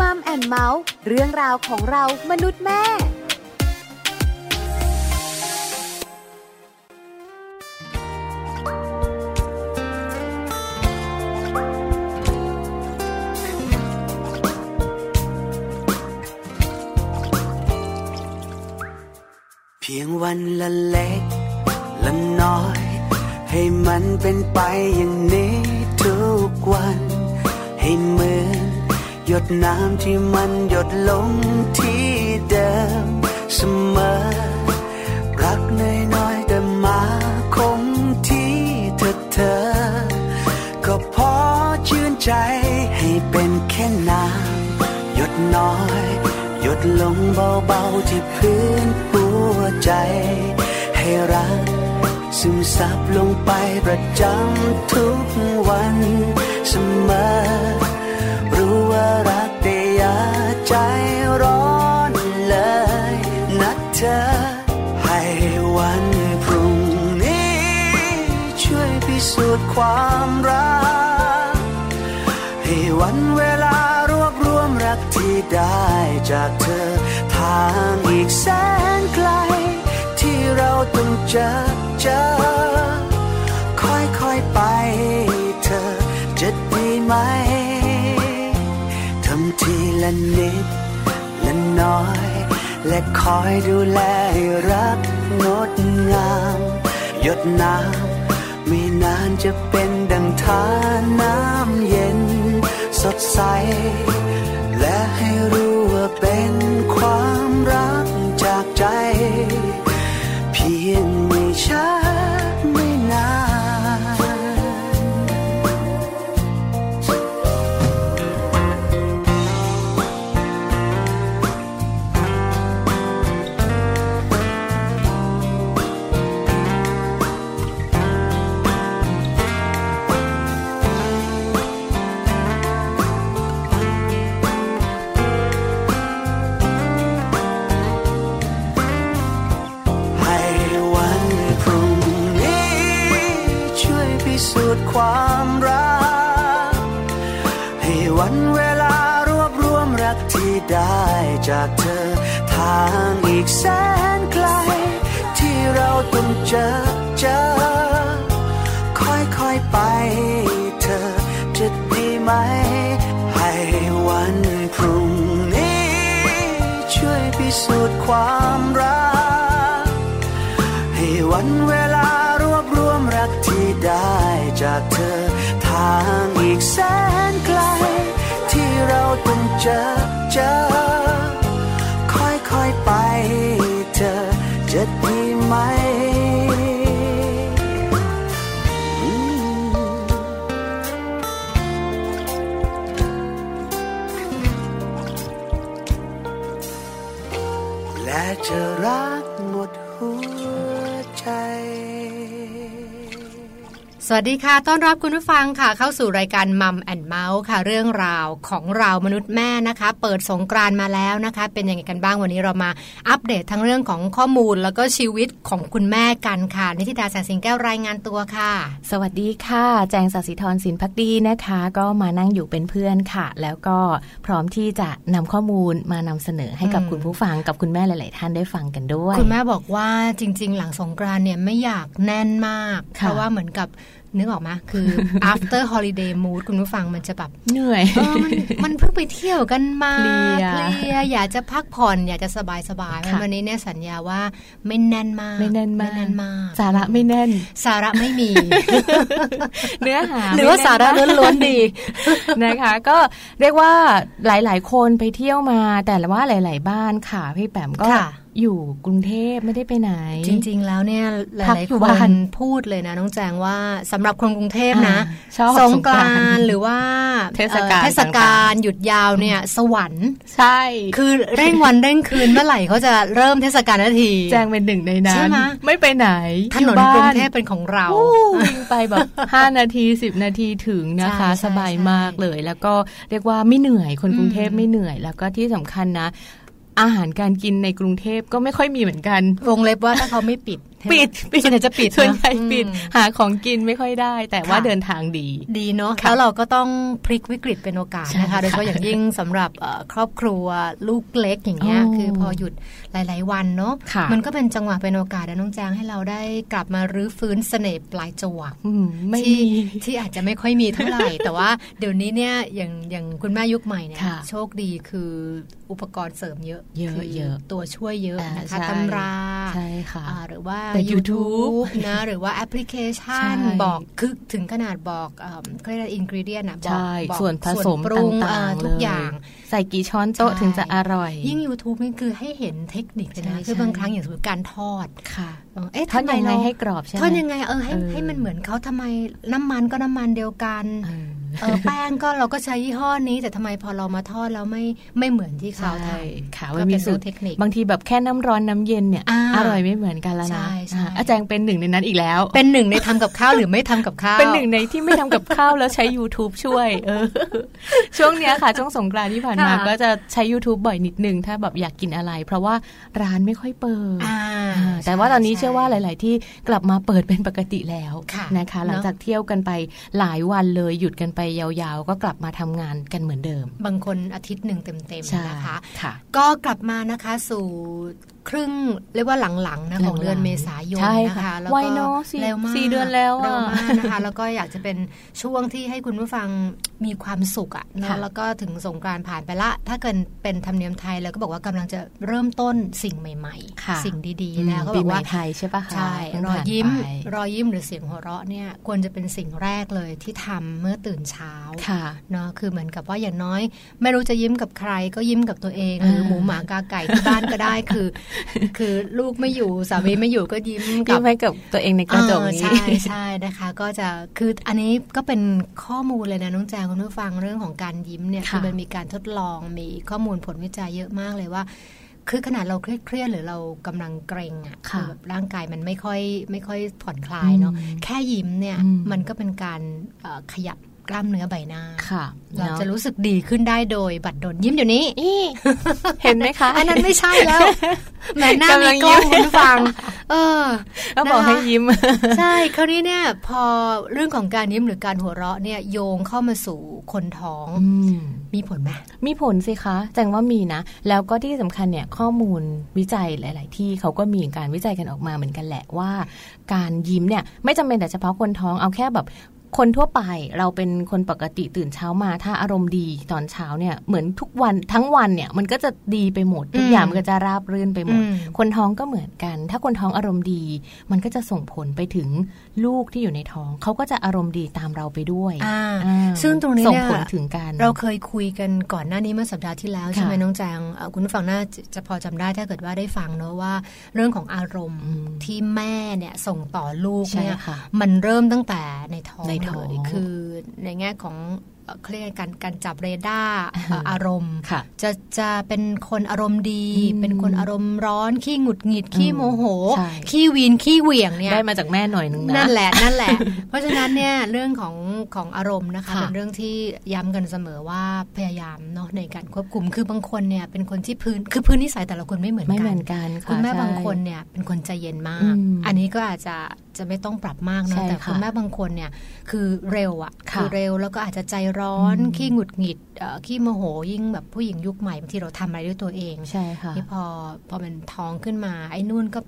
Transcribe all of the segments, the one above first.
มัมแอนเมาส์เรื่องราวของเรามนุษย์แม่เพียงวันละเล็กละน้อย ให้มันเป็นไปอย่างนี้ทุกวัน ให้เหมือน ยดน้ำที่มันหยดลงที่เดิมเสมอ รักน้อยๆแต่มาคงที่เธอเธอ ก็พอชื่นใจให้เป็นแค่น้ำหยดน้อย หยดลงเบาๆที่พื้นหัวใจ ให้รักซึมซับลงไปประจำทุกวันเสมอ ใจร้อนเลยนะเธอ ให้วันพรุ่งนี้ ช่วยพิสูจน์ความรัก ให้วันเวลารวบรวมรักที่ได้จากเธอ ทางอีกแสนไกล ที่เราต้องเจอเจอ ค่อยๆไปเธอจะดีไหม ทีละนิดละน้อย และคอยดูแลรักงดงาม หยดน้ำไม่นานจะเป็นดังทานน้ำเย็นสดใส ดีค่ะ ต้อนรับคุณผู้ฟังค่ะ เข้าสู่รายการมัมแอนเมาส์ค่ะ เรื่องราวของเรามนุษย์แม่นะคะ เปิดสงกรานต์มาแล้วนะคะ เป็นยังไงกันบ้างวันนี้เรามาอัปเดตทั้งเรื่องของข้อมูลแล้วก็ชีวิตของคุณแม่กันค่ะ นิติดาแสงสิงแก้วรายงานตัวค่ะ สวัสดีค่ะ แจงสัสิธรสินพักดีนะคะ ก็มานั่งอยู่เป็นเพื่อนค่ะ แล้วก็พร้อมที่จะนำข้อมูลมานำเสนอให้กับอืมคุณผู้ฟังกับคุณแม่หลาย ๆ ท่านได้ฟังกันด้วย คุณแม่บอกว่าจริง ๆ หลังสงกรานต์เนี่ยไม่อยากแน่นมากค่ะเพราะว่าเหมือนกับ นึกออกไหมคือ after holiday mood คุณผู้ฟังมันจะแบบเหนื่อยเออมันมันเพิ่งไปเที่ยวกันมาเพลียเพลียอยากจะพักผ่อนอยากจะสบายสบายๆค่ะวันนี้เนี่ยสัญญาว่าไม่แน่นมากไม่แน่นมากไม่แน่นมาก สาระไม่แน่น สาระไม่มี เนื้อหาหรือว่าไม่แน่นสาระมกล้วนๆดีนะคะ ก็เรียกว่าหลาย ๆ คนไปเที่ยวมา แต่ว่าหลาย ๆ บ้านค่ะพี่แปมก็ค่ะ อยู่กรุงเทพไม่ได้ไปไหน จริง ๆ แล้วเนี่ยหพักลายอยู่ๆคบ้านนพูดเลยนะน้องแจงว่าสำหรับคนกรุงเทพนะอ่าชอบสงกรานสงกรานต์ต์หรือว่าเทศกาลเอ่อเทศกาลต่างๆหยุดยาวเนี่ย สวรรค์ใช่ คือเร่งวันเร่งคืนเมื่อไหร่เขาจะเริ่มเทศกาลนาที แจงเป็นหนึ่งในนั้ใช่นไหมไม่ไปไหนถนนอยู่บ้ากรุงเทพเป็นของเราโอ้วิ่งไปแบบ5นาที10นาทีถึงนะคะใช่ใช่สบายใช่มากเลย แล้วก็เรียกว่าไม่เหนื่อยคนอืมกรุงเทพไม่เหนื่อยแล้วก็ที่สำคัญนะ อาหารการกินในกรุงเทพก็ไม่ค่อยมีเหมือนกัน วงเล็บว่าถ้าเขาไม่ปิด ปิดส่วนใหญ่จะปิดส่วนใหญ่ปิดอืมหาของกินไม่ค่อยได้ แต่ว่าค่ะเดินทางดีดีเนาะค่ะแล้วเราก็ต้องพลิกวิกฤตเป็นโอกาสใช่นะคะค่ะโดยเฉพาะอย่างยิ่งสำหรับเอ่อครอบครัวลูกเล็กอย่างเงี้ยโอ้คือพอหยุดหลาย ๆ วันเนาะค่ะมันก็เป็นจังหวะเป็นโอกาสนะน้องแจงให้เราได้กลับมารื้อฟื้นเสน่ห์ปลายจวักอืมไม่ที่มีที่อาจจะไม่ค่อยมีเท่าไหร่ แต่ว่าเดี๋ยวนี้เนี่ยอย่างอย่างคุณแม่ยุคใหม่เนี่ยค่ะโชคดีคืออุปกรณ์เสริมเยอะเยอะคืเยอะตัวช่วยเยอะนะคะอ่าใช่ตำราใช่ค่ะอ่าหรือว่าเปิด YouTube YouTube นะหรือว่าแอปพลิเคชันใช่บอกคือถึงขนาดบอกเอิ่มเขาเรียกอินกริเดียนอะบอกใช่บอกส่วนผสมปรุงต่าอ่างๆทุเลกยอย่าง ใส่กี่ช้อนโต๊ะใช่ถึงจะอร่อย ยิ่ง YouTube นี่คือให้เห็นเทคนิคเลยนะใช่คือใช่บางครั้งอย่างสมมติการทอดค่ะเอ๊ะทอดทำไมยังไงเราให้กรอบใช่ไหมทอดยังไงเออให้เออให้มันเหมือนเขาทำไมน้ำมันก็น้ำมันเดียวกันเออเออแป้งก็เราก็ใช้ยี่ห้อนี้ แต่ทำไมพอเรามาทอดแล้วไม่ไม่เหมือนที่เขาทใช่ค่ะำมันมีก็เป็นสูเรื่ตองรเทคนิคบางทีแบบแค่น้ำร้อนน้ำเย็นเนี่ยอ่าอร่อยไม่เหมือนกันแล้วใช่นะใช่อ่าอาจารย์เป็นหนึ่งในนั้นอีกแล้ว เป็นหนึ่งในทำกับข้าวหรือไม่ทำกับข้าวเป็นหนึ่งในที่ไม่ทำกับข้าวแล้วใช้ YouTube ช่วย เออ ช่วงเนี้ยค่ะช่วงสงกรานต์ที่ผ่านมาค่ะก็จะใช้ YouTube บ่อยนิดนึง ถ้าแบบอยากกินอะไร เพราะว่าร้านไม่ค่อยเปิดอ่าอ่าแต่ว่าตอนนี้ใเชื่อว่าหลาย ๆ ที่กลับมาเปิดเป็นปกติแล้วค่ะนะคะเนอะหลังจากเที่ยวกันไปหลายวันเลยหยุดกันไปยาวๆ ก็กลับมาทำงานกันเหมือนเดิม บางคนอาทิตย์หนึ่งเต็มใช่ๆนะคะค่ะก็กลับมานะคะสู่ครึ่งเรียกว่าหลังๆนะของเดือนเมษายนใช่นะค่ะคะแล้วไวก็เนอะสี่เร็วมากสี่เดือนแล้วอะเร็วมากนะคะ แล้วก็อยากจะเป็นช่วงที่ให้คุณผู้ฟังมีความสุขอะเนาะค่ะแล้วก็ถึงสงกรานต์ผ่านไปละ ถ้าเกิดเป็นธรรมเนียมไทยเราก็บอกว่ากำลังจะเริ่มต้นสิ่งใหม่ค่ะๆสิ่งดีอืๆมแล้วก็บปีอกใหม่ว่าไทยใช่ปะคะใช่เพิ่งรอยผ่านยิ้มไปรอยยิ้มหรือเสียงหัวเราะเนี่ยควรจะเป็นสิ่งแรกเลยที่ทำเมื่อตื่นเช้าค่ะเนาะคือเหมือนกับว่าอย่างน้อย ไม่รู้จะยิ้มกับใครก็ยิ้มกับตัวเองหรืออ่าหมูหมากาไก่ที่บ้านก็ได้คือคือลูกไม่อยู่สามีไม่อยู่ก็ยิ้มกัยิ้บมให้กับตัวเองในกระจกเออนี้ใช่ใช่นะคะ ก็จะคืออันนี้ก็เป็นข้อมูลเลยนะน้องแจงคุณผู้ฟังเรื่องของการยิ้มเนี่ยค่ะคือมันมีการทดลองมีข้อมูลผลวิจัยเยอะมากเลยว่าคือขนาดเราเครียดๆหรือเรากำลังเกรงอะค่ะอแบบร่างกายมันไม่ค่อยไม่ค่อยผ่อนคลายเนาะอืมแค่ยิ้มเนี่ยอืมมันก็เป็นการเอ่อขยับ กล้ามเนื้อใบหน้าค่ะเราเนอะจะรู้สึกดีขึ้นได้โดยบัดดลยิ้มเดี๋ยวนี้เห็นไหมคะ อันนั้นไม่ใช่แล้วแหมหน้ากำลัมีงกล้องยิ้มคุณผู้ฟัง เออก็บอกนะคะให้ยิ้ม ใช่คราวนี้เนี่ย พอเรื่องของการยิ้มหรือการหัวเราะเนี่ยโยงเข้ามาสู่คนท้องอืมมีผลไหมมีผลสิคะแจังว่ามีนะ แล้วก็ที่สำคัญเนี่ยข้อมูลวิจัยหลาย ๆ ที่เขาก็มีการวิจัยกันออกมาเหมือนกันแหละว่า การยิ้มเนี่ยไม่จำเป็นแต่เฉพาะคนท้องเอาแค่แบบ คนทั่วไปเราเป็นคนปกติตื่นเช้ามา ถ้าอารมณ์ดีตอนเช้าเนี่ยเหมือนทุกวันทั้งวันเนี่ยมันก็จะดีไปหมดทุกอืมอย่างมันก็จะราบรื่นไปหมดอืมคนท้องก็เหมือนกัน ถ้าคนท้องอารมณ์ดี มันก็จะส่งผลไปถึงลูกที่อยู่ในท้องเขาก็จะอารมณ์ดีตามเราไปด้วยอ่าอ่าซึ่งตรงนี้ส่งเนี่ยผลถึงกันเราเคยคุยกันก่อนหน้านี้เมื่อสัปดาห์ที่แล้วค่ะใช่ไหมน้องแจงเอ่อคุณผู้ฟังน่าจะจะพอจำได้ถ้าเกิดว่าได้ฟังเนอะว่า เรื่องของอารมณ์อืมที่แม่เนี่ยส่งต่อลูกใช่เนี่ยค่ะมันเริ่มตั้งแต่ในท้องในท้องเลยคือในแง่ของเอ่อเขาเรียกการการจับเรดาร์เอ่ออารมณ์ค่ะจะจะเป็นคนอารมณ์ดีอืมเป็นคนอารมณ์ร้อน ขี้หงุดหงิด ขี้โมโหใช่ขี้วีน ขี้เหวี่ยงเนี่ยได้มาจากแม่หน่อยนึงนะนั่นแหละนั่นแหละ เพราะฉะนั้นเนี่ยเรื่องของของอารมณ์นะคะค่ะเป็นเรื่องที่ย้ำกันเสมอว่าพยายามเนาะในการควบคุมคือบางคนเนี่ยเป็นคนที่พื้นคือพื้นนิสัยแต่ละคนไม่เหมือนไม่กัเหมือนกันค่ะคุณแม่ใช่บางคนเนี่ยเป็นคนใจเย็นมากอืมอันนี้ก็อาจจะจะไม่ต้องปรับมากใช่เนาะแต่ค่ะคุณแม่บางคนเนี่ยคือเร็วอะค่ะอเร็วแล้วก็อาจจะใจร้อนอืมขี้หงุดหงิดเอ่อขี้โมโหยิ่งแบบผู้หญิงยุคใหม่บางทีเราทำอะไรด้วยตัวเองใช่ค่ะนี่พอพอมันท้องขึ้นมา ไอ้นู่นก็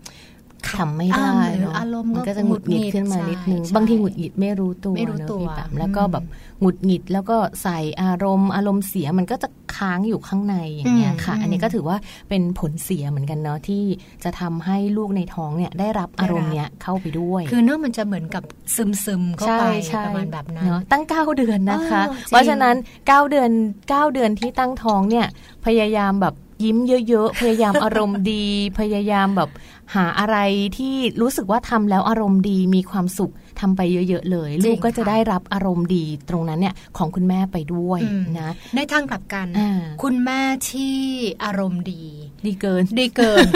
ทำไม่ได้อ่าหรือเนาะอารมณ์มันก็จะหงุดหงิดขึ้นมานิดนึงใช่บางทีหงุดหงิดไม่รู้ตัวไม่รู้เนอะตัวพี่แปมแล้วก็แบบหงุดหงิดแล้วก็ใส่อารมณ์ อารมณ์เสียมันก็จะค้างอยู่ข้างในอย่างเงี้ยค่ะอืมอันนี้ก็ถือว่าเป็นผลเสียเหมือนกันเนาะที่จะทำให้ลูกในท้องเนี่ยได้รับอารมณ์เนี้ยเข้าไปด้วย คือเนาะมันจะเหมือนกับซึมซึมๆเข้าใช่ไปใช่ประมาณแบบนั้นเนาะตั้ง 9 เดือนนะคะเออจริงเพราะฉะนั้น 9 เดือน 9 เดือนที่ตั้งท้องเนี่ยพยายามแบบยิ้มเยอะๆ พยายามอารมณ์ดี พยายามแบบ หาอะไรที่รู้สึกว่าทำแล้วอารมณ์ดีมีความสุขทำไปเยอะ ๆ เลยจริงลูกก็จะค่ะได้รับอารมณ์ดีตรงนั้นเนี่ยของคุณแม่ไปด้วยอืมนะในทางกลับกันอ่าคุณแม่ที่อารมณ์ดี ดีเกิน ดีเกิน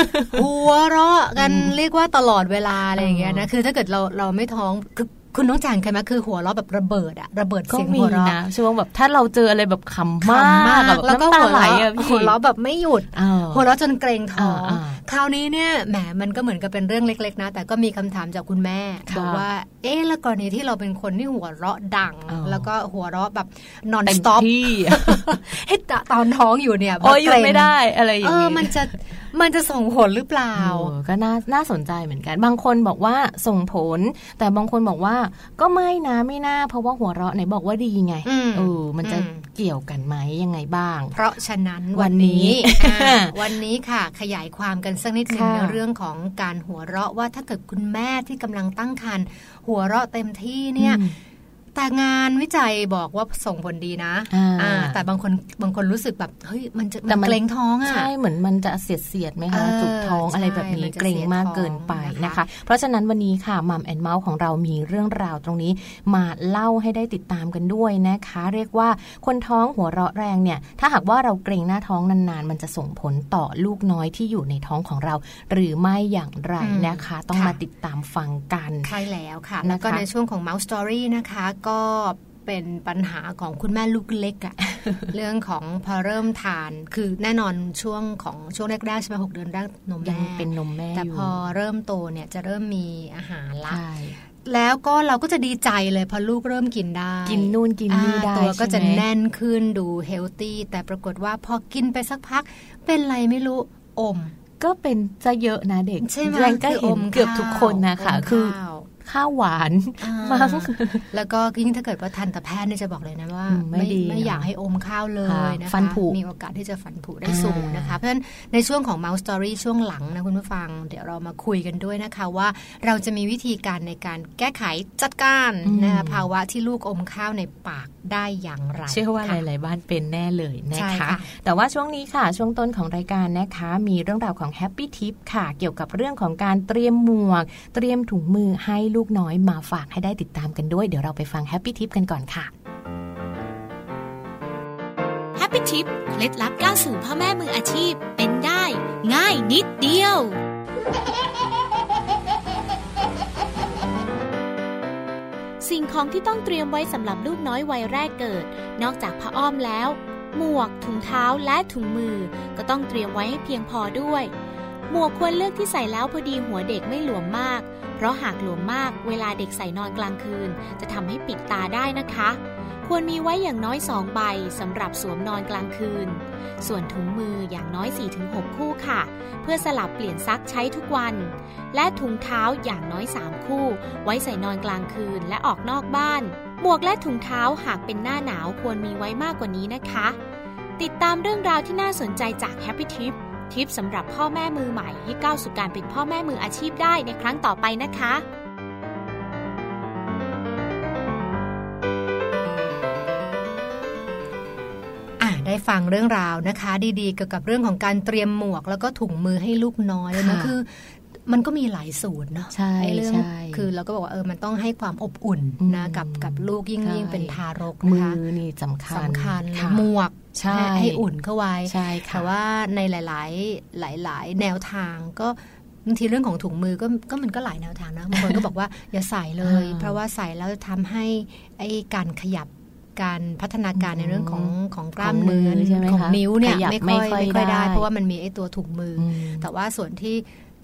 หัวเราะกันอืมเรียกว่าตลอดเวลาอะไรอย่างเงี้ยนะเออคือถ้าเกิดเราเราไม่ท้องคือ คุณน้องจางเคยไหมคือหัวเราะแบบระเบิดอะระเบิดก็เสียงมีหัวเราะนะช่วงแบบถ้าเราเจออะไรแบบขำขำมากอะแบบแล้วก็น้ำตาหัวไหลเราะอะพี่หัวเราะแบบไม่หยุดเออหัวเราะจนเกรงท้องอ่าอ่าคราวนี้เนี่ยแหมมันก็เหมือนกับเป็นเรื่องเล็ก ๆ นะ แต่ก็มีคำถามจากคุณแม่ค่ะบอกว่า เอ๊ะแล้วกรณีที่เราเป็นคนที่หัวเราะดังอ๋อแล้วก็หัวเราะแบบ non เต็ม stop ที่ให้ตอนท้องอยู่เนี่ยโอ้ยหยุเกดรงไม่ได้อะไรอย่างเออนี้มันจะ มันจะส่งผลหรือเปล่าเออก็น่าน่าสนใจเหมือนกัน บางคนบอกว่าส่งผล แต่บางคนบอกว่า ก็ไม่นะไม่น่า เพราะว่าหัวเราะไหนบอกว่าดีไงอืมเออมันจะอืมเกี่ยวกันไหมยังไงบ้าง เพราะฉะนั้นวัวันนนี้นี้อ่าวันนี้ค่ะ ขยายความกันสักนิดหนึ่งค่ะในเรื่องของการหัวเราะว่าถ้าเกิดคุณแม่ที่กำลังตั้งครรภ์หัวเราะเต็มที่เนี่ยอืม แต่งานวิจัยบอกว่าส่งผลดีนะอ่าอ่าแต่บางคนบางคนรู้สึกแบบเฮ้ยมันจะแต่มันมันเกรงท้องอะใช่เหมือนมันจะเสียดเสียดๆไหมคะเออจุกท้องใช่อะไรแบบมันี้นจะเกรงมากเกินไปเสียท้องนะนะคะคะ เพราะฉะนั้นวันนี้ค่ะมัมแอนเมาส์ของเรามีเรื่องราวตรงนี้ มาเล่าให้ได้ติดตามกันด้วยนะคะ เรียกว่าคนท้องหัวเราะแรงเนี่ย ถ้าหากว่าเราเกรงหน้าท้องนานๆ มันจะส่งผลต่อลูกน้อยที่อยู่ในท้องของเรา หรือไม่อย่างไรนะคะ ต้องมาติดตามฟังกันใช่แล้วค่ะนะคะแล้วก็ในช่วงของ Mouse Story นะคะก็เป็นปัญหาของคุณแม่ลูกเล็กอะเรื่องของพอเริ่มทานคือแน่นอนช่วงของช่วงแรกๆใช่ไหมหกเดือนแรกนมยังแม่เป็นนมแม่แต่อยู่พอเริ่มโตเนี่ยจะเริ่มมีอาหารละใช่แล้วก็เราก็จะดีใจเลยพอลูกเริ่มกินได้ กินนู่นกินนี่อ่าได้ตัวก็จะใช่ไหมแน่นขึ้นดูเฮลตี้แต่ปรากฏว่าพอกินไปสักพัก เป็นไรไม่รู้อม ก็เป็นจะเยอะนะเด็กใช่ไหมแรงก็เห็นคืออมเกือบทุกคนนะคะข้าวคือ ข้าวข้าวหวานอ่ามั้งแล้วก็ยิ่งถ้าเกิดว่าทันตแพทย์เนี่ยจะบอกเลยนะว่าอืมไม่ดีไม่นะอยากให้อมข้าวเลยค่ะนะคะฟันผุมีโอกาสที่จะฟันผุได้อ่าสูงนะคะ เพราะฉะนั้นในช่วงของ Mouse Story ช่วงหลังนะคุณผู้ฟัง เดี๋ยวเรามาคุยกันด้วยนะคะว่าเราจะมีวิธีการในการแก้ไขจัดการนะคะภาวะที่ลูกอมข้าวในปากได้อย่างไรเชื่อว่าหค่ะลาย ๆ บ้านเป็นแน่เลยนะใช่คะค่ะแต่ว่าช่วงนี้ค่ะ ช่วงต้นของรายการนะคะ มีเรื่องราวของ Happy Tip ค่ะ เกี่ยวกับเรื่องของการเตรียมหมวก เตรียมถุงมือให้ลูกูกน้อยมาฝากให้ได้ติดตามกันด้วย เดี๋ยวเราไปฟัง Happy Tip กันก่อนค่ะแฮปปี้ทิปเคล็ดลับก้าวสู่พ่อแม่มืออาชีพเป็นได้ ง่ายนิดเดียวสิ่งของที่ต้องเตรียมไว้สำหรับลูกน้อยวัยแรกเกิด นอกจากผ้าอ้อมแล้ว หมวก ถุงเท้าและถุงมือ ก็ต้องเตรียมไว้ให้เพียงพอด้วย หมวกควรเลือกที่ใส่แล้วพอดีหัวเด็กไม่หลวมมาก เพราะหากหลวมมากเวลาเด็กใส่นอนกลางคืน จะทำให้ปิดตาได้นะคะ ควรมีไว้อย่างน้อย 2 ใบสำหรับสวมนอนกลางคืน ส่วนถุงมืออย่างน้อย 4-6 คู่ค่ะ เพื่อสลับเปลี่ยนซักใช้ทุกวัน และถุงเท้าอย่างน้อย 3 คู่ ไว้ใส่นอนกลางคืนและออกนอกบ้าน หมวกและถุงเท้าหากเป็นหน้าหนาวควรมีไว้มากกว่านี้นะคะ ติดตามเรื่องราวที่น่าสนใจจาก Happy Tip ทิปสำหรับพ่อแม่มือใหม่ให้ก้าวสู่การเป็นพ่อแม่มืออาชีพได้ในครั้งต่อไปนะคะอะได้ฟังเรื่องราวนะคะ ดีๆ เกี่ยวกับเรื่องของการเตรียมหมวก แล้วก็ถุงมือให้ลูกน้อยเลยนะค่ะคือมันก็มีหลายสูตรเนาะใช่ไอ้เรื่องใช่คือเราก็บอกว่าเออมันต้องให้ความอบอุ่นอืมนะกับกับลูกยิ่งใช่ยิ่งเป็นทารกมืนะอคะนี่สำคัญสำคัญค่ะหมวก ใช่ให้ให้อุ่นเข้าไว้ใช่ค่ะแต่ว่าในหลาย ๆ หลาย ๆ แนวทางก็บางทีเรื่องของถุงมือก็ก็มันก็หลายแนวทางนะบางคนก็บอกว่าอย่าใส่เลยอ่าเพราะว่าใส่แล้วทำให้ไอ้การขยับการพัฒนาการในเรื่องของของกล้ามเนื้อของมือใช่ไหมของคะนิ้วเนี่ยขยับไม่ค่อยไม่ค่อยไม่ค่อยได้ได้ เพราะว่ามันมีไอ้ตัวถุงมือออืมแต่ว่าส่วนที่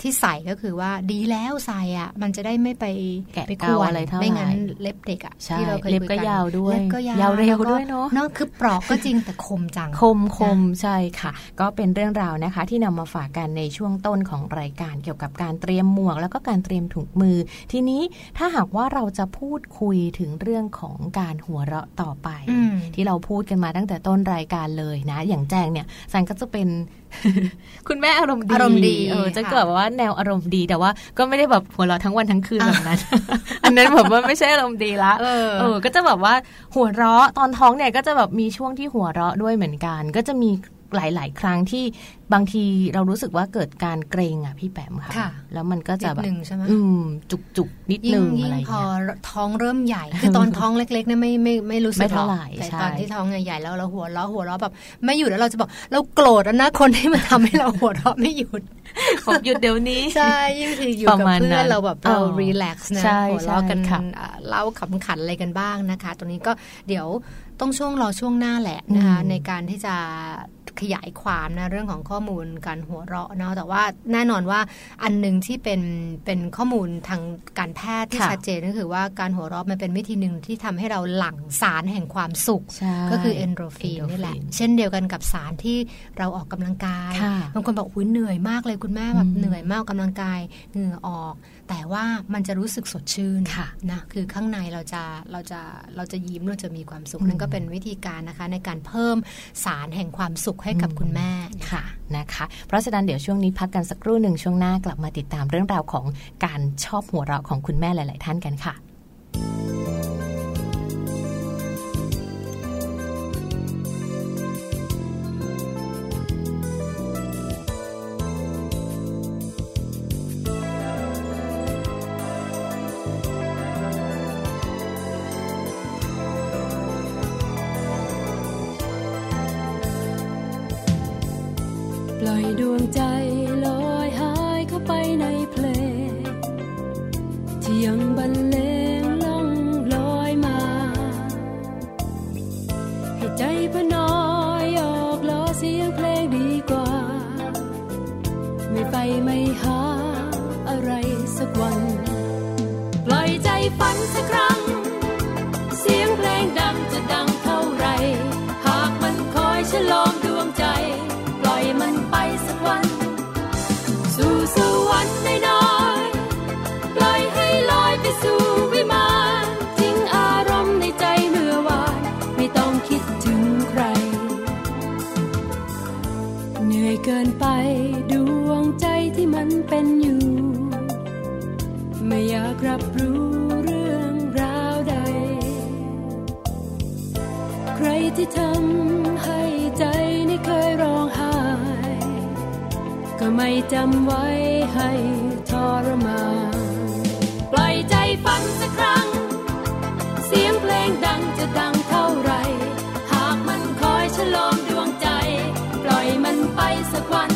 ที่ใส่ก็คือว่าดีแล้วใส่อะ มันจะได้ไม่ไปแกะไปเกาอะไรเท่าไหร่ไม่งั้นเล็บเด็กอะใช่ที่เราเคยเล็บคุยก็กันยาวด้วยเล็บก็ยาวยาวเร็วแล้ก็ด้วยเนอะเนาะคือปลอกก็จริงแต่คมจังคมคมใช่ค่ะ ก็เป็นเรื่องราวนะคะ ที่นำมาฝากกันในช่วงต้นของรายการเกี่ยวกับการเตรียมหมวก แล้วก็การเตรียมถุงมือ ทีนี้ถ้าหากว่าเราจะพูดคุยถึงเรื่องของการหัวเราะต่อไปอืมที่เราพูดกันมาตั้งแต่ต้นรายการเลยนะ อย่างแจงเนี่ยสันก็จะเป็น คุณแม่อารมณ์ดีอารมณ์ดีเออจะค่ะเกิดว่าแนวอารมณ์ดีแต่ว่าก็ไม่ได้แบบหัวเราะทั้งวันทั้งคืนแบบนั้น อันนั้นแบบว่าไม่ใช่อารมณ์ดีละเออเออก็จะแบบว่าหัวเราะตอนท้องเนี่ยก็จะแบบมีช่วงที่หัวเราะด้วยเหมือนกัน ก็จะมี หลาย ๆ ครั้งที่บางทีเรารู้สึกว่าเกิดการเกรงอะพี่แปมค่ะค่ะแล้วมันก็จะแบบนิดหนึ่งใช่ไหมอืมจุกจุกๆนิดยิ่นึงงยิ่อะงไรพอเงี้ยท้องเริ่มใหญ่ คือตอนท้องเล็กๆเนี่ยไม่ไม่ไม่รู้สึกไม่หรเท่าอกไหร่แต่ใช่ตอนที่ท้องใหญ่ๆแล้วเราหัวเราะหัวเราะแบบไม่หยุดแล้วเราจะบอกเราโกรธแล้วนะคนที่มันทำให้เราหัวเราะไม่หยุดขอบหยุดเดี๋ยวนี้ใช่ยิ่งคืออยู่ประกับมาณเพื่นั้อนนเราแบบเราอ๋อรีแลกซ์นะใช่หัวเราะกันใช่ค่ะอ่าเล่าขำขันอะไรกันบ้างนะคะ ตรงนี้ก็เดี๋ยว ต้องช่วงรอช่วงหน้าแหละนะคะอืมในการที่จะขยายความนะเรื่องของข้อมูลการหัวเราะเนาะแต่ว่าแน่นอนว่าอันหนึ่งที่เป็นเป็นข้อมูลทางการแพทย์ที่ค่ะชัดเจนก็คือว่าการหัวเราะมันเป็นวิธีหนึ่งที่ทำให้เราหลั่งสารแห่งความสุขใช่ก็คือเอนโดรฟินนี่แหละ เช่นเดียวกันกับสารที่เราออกกำลังกายค่ะบางคนบอกอุ้ยเหนื่อยมากเลยคุณแม่แบบอืมเหนื่อยมากออกกำลังกายเหงื่อออก แต่ว่ามันจะรู้สึกสดชื่นค่ะนะคือข้างในเราจะเราจะเราจะยิ้มเราจะมีความสุขอืมนั่นก็เป็นวิธีการนะคะ ในการเพิ่มสารแห่งความสุขให้กับคุณแม่นะคะค่ะนะคะ เพราะฉะนั้นเดี๋ยวช่วงนี้พักกันสักครู่หนึ่งช่วงหน้ากลับมาติดตามเรื่องราวของการชอบหัวเราะของคุณแม่หลาย ๆ ท่านกันค่ะ ไม่ไปไม่หาอะไรสักวัน ปล่อยใจฝันสักครั้ง เสียงเพลงดังจะดังเท่าไร หากมันคอยฉลองดวงใจ ปล่อยมันไปสักวัน สู่สวรรค์น้อยๆปล่อยให้ลอยไปสู่วิมานทิ้งอารมณ์ในใจเมื่อวาน ไม่ต้องคิดถึงใคร เหนื่อยเกินไป มันเป็นอยู่ ไม่อยากรับรู้เรื่องราวใด ใครที่ทำให้ใจนี่เคยร้องไห้ ก็ไม่จำไว้ให้ทรมานปล่อยใจฝันสักครั้ง เสียงเพลงดังจะดังเท่าไร หากมันคอยฉลองดวงใจ ปล่อยมันไปสักวัน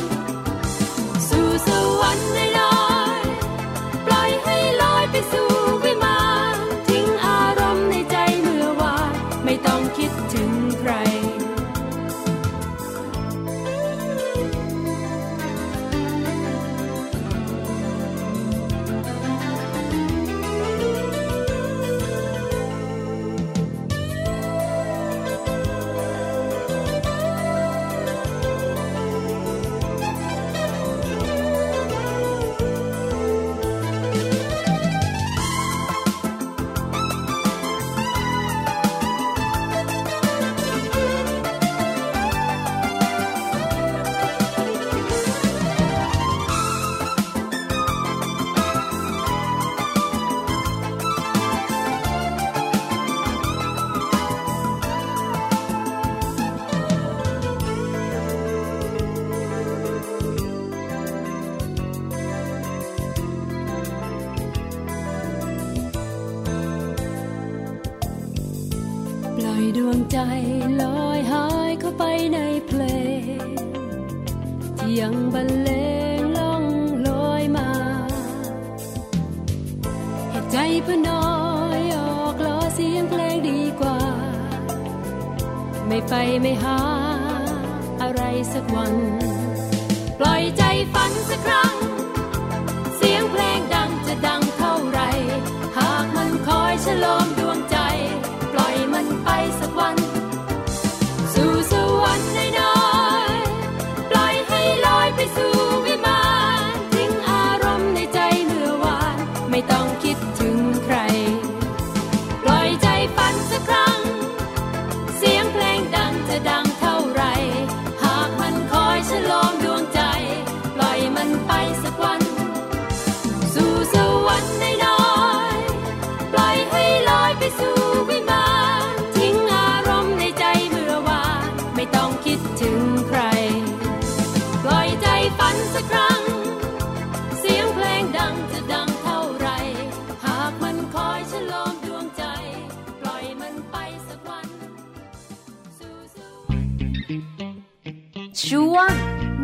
ช่วง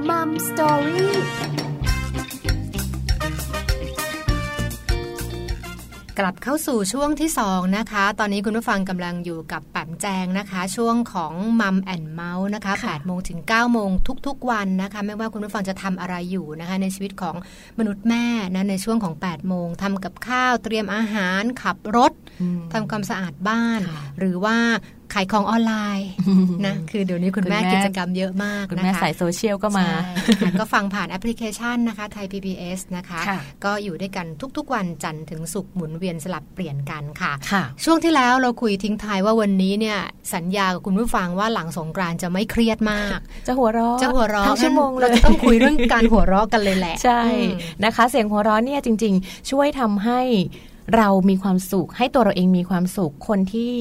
Mom Storyกลับเข้าสู่ช่วงที่ 2 นะคะ ตอนนี้คุณผู้ฟังกำลังอยู่กับแม่แจงนะคะ ช่วงของ Mom and Mouth นะคะค่ะ8โมงถึง9โมงทุก ๆ วันนะคะ ไม่ว่าคุณผู้ฟังจะทำอะไรอยู่นะคะ ในชีวิตของมนุษย์แม่นะในช่วงของ8โมงทำกับข้าวเตรียมอาหารขับรถอืมทำความสะอาดบ้านค่ะหรือว่าขายของออนไลน์นะคือเดี๋ยวนี้คุณแม่คุณแม่กิจกรรมเยอะมากคุณนะคะแม่สายโซเชียลก็มาใช่ค่ะก็ฟังผ่านแอปพลิเคชันนะคะไทย PBS นะคะค่ะก็อยู่ด้วยกันทุกๆ วันจันทร์ถึงศุกร์หมุนเวียนสลับเปลี่ยนกันค่ะค่ะช่วงที่แล้วเราคุยทิ้งท้ายว่าวันนี้เนี่ยสัญญากับคุณผู้ฟังว่าหลังสงกรานต์จะไม่เครียดมาก จะหัวเราะจะหัวเราะทั้งชั่วโมงเลเรายจะต้องคุยเรื่องการหัวเราะกันเลยแหละ ใช่อืมนะคะ เสียงหัวเราะเนี่ยจริง ๆ ช่วยทำให้เรามีความสุข ให้ตัวเราเองมีความสุขคนที่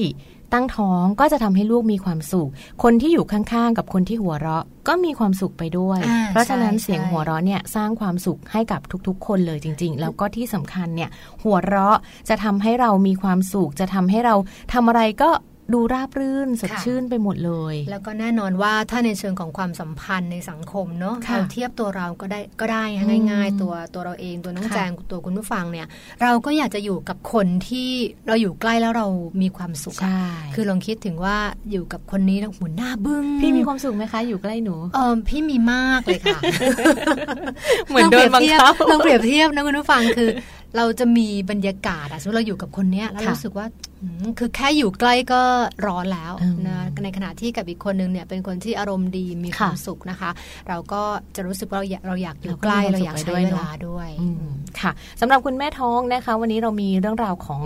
ตั้งท้องก็จะทำให้ลูกมีความสุข คนที่อยู่ข้างๆ กับคนที่หัวเราะก็มีความสุขไปด้วยอ่าเพราะฉะนั้นใช่เสียงใช่หัวเราะเนี่ยสร้างความสุขให้กับทุกๆ คนเลยจริง ๆ แล้วก็ที่สำคัญเนี่ยหัวเราะจะทำให้เรามีความสุข จะทำให้เราทำอะไรก็ ดูราบรื่นสดชื่นไปหมดเลย แล้วก็แน่นอนว่าถ้าในเชิงของความสัมพันธ์ในสังคมเนาะค่ะเราเทียบตัวเราก็ได้ก็ได้อืมง่าย ๆ ตัวตัวเราเองตัวน้องค่ะแจงตัวคุณผู้ฟังเนี่ย เราก็อยากจะอยู่กับคนที่เราอยู่ใกล้แล้วเรามีความสุขอะใช่คือลองคิดถึงว่าอยู่กับคนนี้แล้วหุ่นหน้าบึ้งพี่มีความสุขไหมคะ อยู่ใกล้หนูเออพี่มีมากเลยค่ะเหมือนโดนบังคับลองเปรียบเทียบนะคุณผู้ฟังคือ เราจะมีบรรยากาศอะสมมติเราอยู่กับคนเนี้ยแล้วค่ะรู้สึกว่าอืม คือแค่อยู่ใกล้ก็ร้อนแล้วอืมนะในขณะที่กับอีกคนนึงเนี่ยเป็นคนที่อารมณ์ดีมีความค่ะสุขนะคะ เราก็จะรู้สึกว่าเราอยากเราอยากอยู่เราก็ใกล้มีความเราอยากสุขไปใช้ด้วยเวเนอะลาด้วยอืมค่ะสำหรับคุณแม่ท้องนะคะ วันนี้เรามีเรื่องราวของ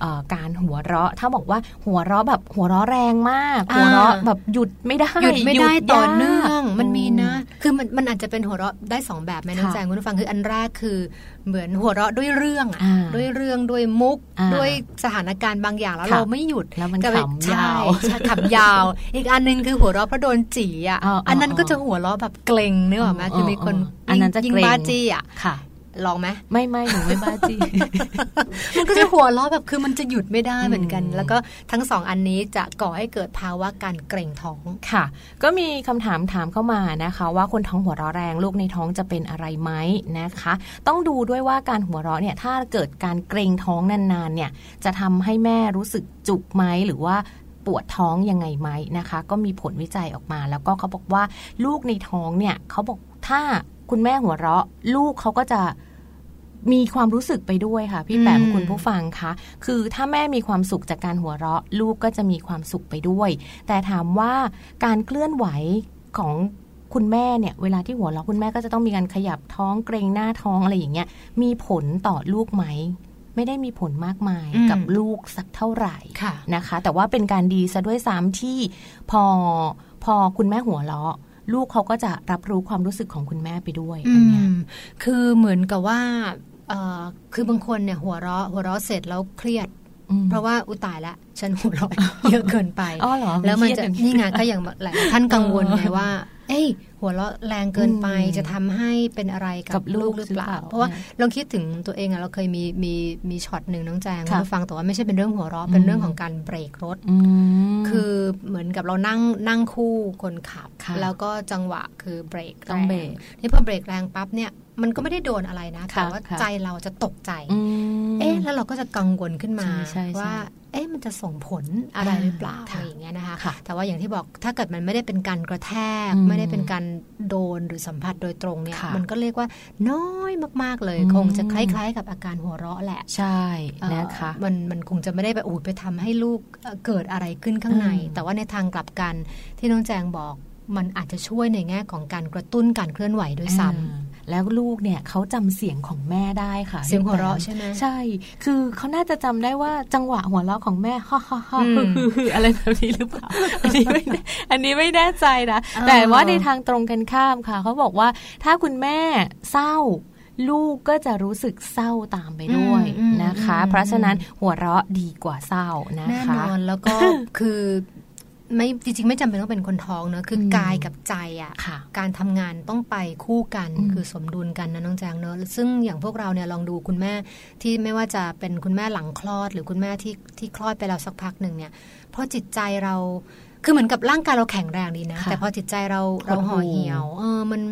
เออการหัวเราะ ถ้าบอกว่าหัวเราะแบบหัวเราะแรงมากอ่าหัวเราะแบบหยุดไม่ได้หยุดไม่ได้ยากต่อเนื่องอืมันมีนะ คือมันมันอาจจะเป็นหัวเราะได้สองแบบไหมน้องค่ะแจงคุณผู้ฟังคืออันแรกคือเหมือนหัวเราะด้วยเรื่องอะอ่าด้วยเรื่องด้วยมุกอ่าด้วยสถานการณ์บางอย่างแล้วค่ะเราไม่หยุดแล้วมันก็ไปขำใช่ยาวใช่ขำยาว อีกอันหนึงคือหัวเราะเพราะโดนจีอะอ๋ออ๋ออัอันนั้นก็จะหัวเราะแบบเกรงเนื้อออกไหมอ๋อคือมีคนอ๋ออันนั้นจะยิงเกรงบ้าจี้อะค่ะ ลองไหมไม่ไม่หนูไม่บ้าจีมันก็จะหัวเราะแบบคือมันจะหยุดไม่ได้เหมือนกันอืมแล้วก็ทั้งสองอันนี้จะก่อให้เกิดภาวะการเกรงท้องค่ะ ก็มีคำถามถามเข้ามานะคะ ว่าคนท้องหัวเราะแรงลูกในท้องจะเป็นอะไรไหมนะคะ ต้องดูด้วยว่าการหัวเราะเนี่ยถ้าเกิดการเกรงท้องนานๆเนี่ยจะทำให้แม่รู้สึกจุกไหมหรือว่าปวดท้องยังไงไหมนะคะ ก็มีผลวิจัยออกมา แล้วก็เขาบอกว่าลูกในท้องเนี่ยเขาบอกถ้า คุณแม่หัวเราะ ลูกเขาก็จะมีความรู้สึกไปด้วยค่ะ พี่แปมอืมคุณผู้ฟังคะ คือถ้าแม่มีความสุขจากการหัวเราะ ลูกก็จะมีความสุขไปด้วย แต่ถามว่าการเคลื่อนไหวของคุณแม่เนี่ยเวลาที่หัวเราะคุณแม่ก็จะต้องมีการขยับท้องเกรงหน้าท้องอะไรอย่างเงี้ยมีผลต่อลูกไหม ไม่ได้มีผลมากมายอืมกับลูกสักเท่าไหร่ค่ะนะคะ แต่ว่าเป็นการดีซะด้วยซ้ำที่พอพอคุณแม่หัวเราะ ลูกเขาก็จะรับรู้ความรู้สึกของคุณแม่ไปด้วยอือันเนี้ยมคือเหมือนกับว่าเอ่อคือบางคนเนี่ยหัวเราะหัวเราะเสร็จแล้วเครียดอืมเพราะว่าอุยตายละฉันหัวเราะเยอะเกินไปอ๋อเหรอแล้วมันเครียดจะอย่างนี่ไงก็อย่างหลายท่านกังวลไงว่า เอ้ย หัวเราะแรงเกินไปอืมจะทำให้เป็นอะไรกักับบลูลูกกหรือเปล่าหรือเปล่า เพราะว่าลองคิดถึงตัวเองอะเราเคยมีมีมีช็อตหนึ่งน้องแจงค่ะคุณผู้ฟังแต่ว่าไม่ใช่เป็นเรื่องหัวเราะอืมเป็นเรื่องของการเบรกรถอืมคือเหมือนกับเรานั่งนั่งคู่คนขับค่ะแล้วก็จังหวะคือเบรกต้องเบรกแนี่พอเบรกแรงปั๊บเนี่ยมันก็ไม่ได้โดนอะไรนะค่ะแต่ว่าค่ะใจเราจะตกใจอืมเอ๊ะ แล้วเราก็จะกังวลขึ้นมาใช่ใช่ใช่ว่า เอ๊ะ มันจะส่งผลอะไรอ่าหรือเปล่าค่ะอะไรอย่างเงี้ยนะคะค่ะแต่ว่าอย่างที่บอก ถ้าเกิดมันไม่ได้เป็นการกระแทกอืมไม่ได้เป็นการโดนหรือสัมผัสโดยตรงเนี่ยค่ะมันก็เรียกว่าน้อยมากๆเลยอืมคงจะคล้าย ๆ กับอาการหัวเราะแหละ ใช่เอ่อนะคะมันมันคงจะไม่ได้แบบอูดไปทำให้ลูกเอ่อเกิดอะไรขึ้นข้างในอืมแต่ว่าในทางกลับกันที่น้องแจงบอกมันอาจจะช่วยในแง่ของการกระตุ้นการเคลื่อนไหวด้วยซ้ำอ่า แล้วลูกเนี่ยเขาจำเสียงของแม่ได้ค่ะ เสียงหัวเราะใช่ไหมใช่ คือเขาน่าจะจำได้ว่าจังหวะหัวเราะของแม่ฮ่าฮ่าฮ่าอืมคืออะไรแบบนี้หรือเปล่า อันนี้ไม่แน่อันนี้ไม่แน่ใจนะอ่าแต่ว่าในทางตรงกันข้ามค่ะ เขาบอกว่าถ้าคุณแม่เศร้าลูกก็จะรู้สึกเศร้าตามไปด้วยอืมนะคะอืมเพราะฉะนั้นหัวเราะดีกว่าเศร้านะแน่คะนอนแล้วก็คือ ไม่จริงๆ ไม่จำเป็นต้องเป็นคนท้องเนอะคืออมกายกับใจอะค่ะการทำงานต้องไปคู่กันอืมคือสมดุลกันนะน้องแจงเนอะซึ่งอย่างพวกเราเนี่ยลองดูคุณแม่ที่ไม่ว่าจะเป็นคุณแม่หลังคลอด หรือคุณแม่ที่ที่คลอดไปแล้วสักพักหนึ่งเนี่ย เพราะจิตใจเราคือเหมือนกับร่างกายเราแข็งแรงดีนะค่ะแต่พอจิตใจเราเราหดหู่ห่อเหี่ยว เออมัน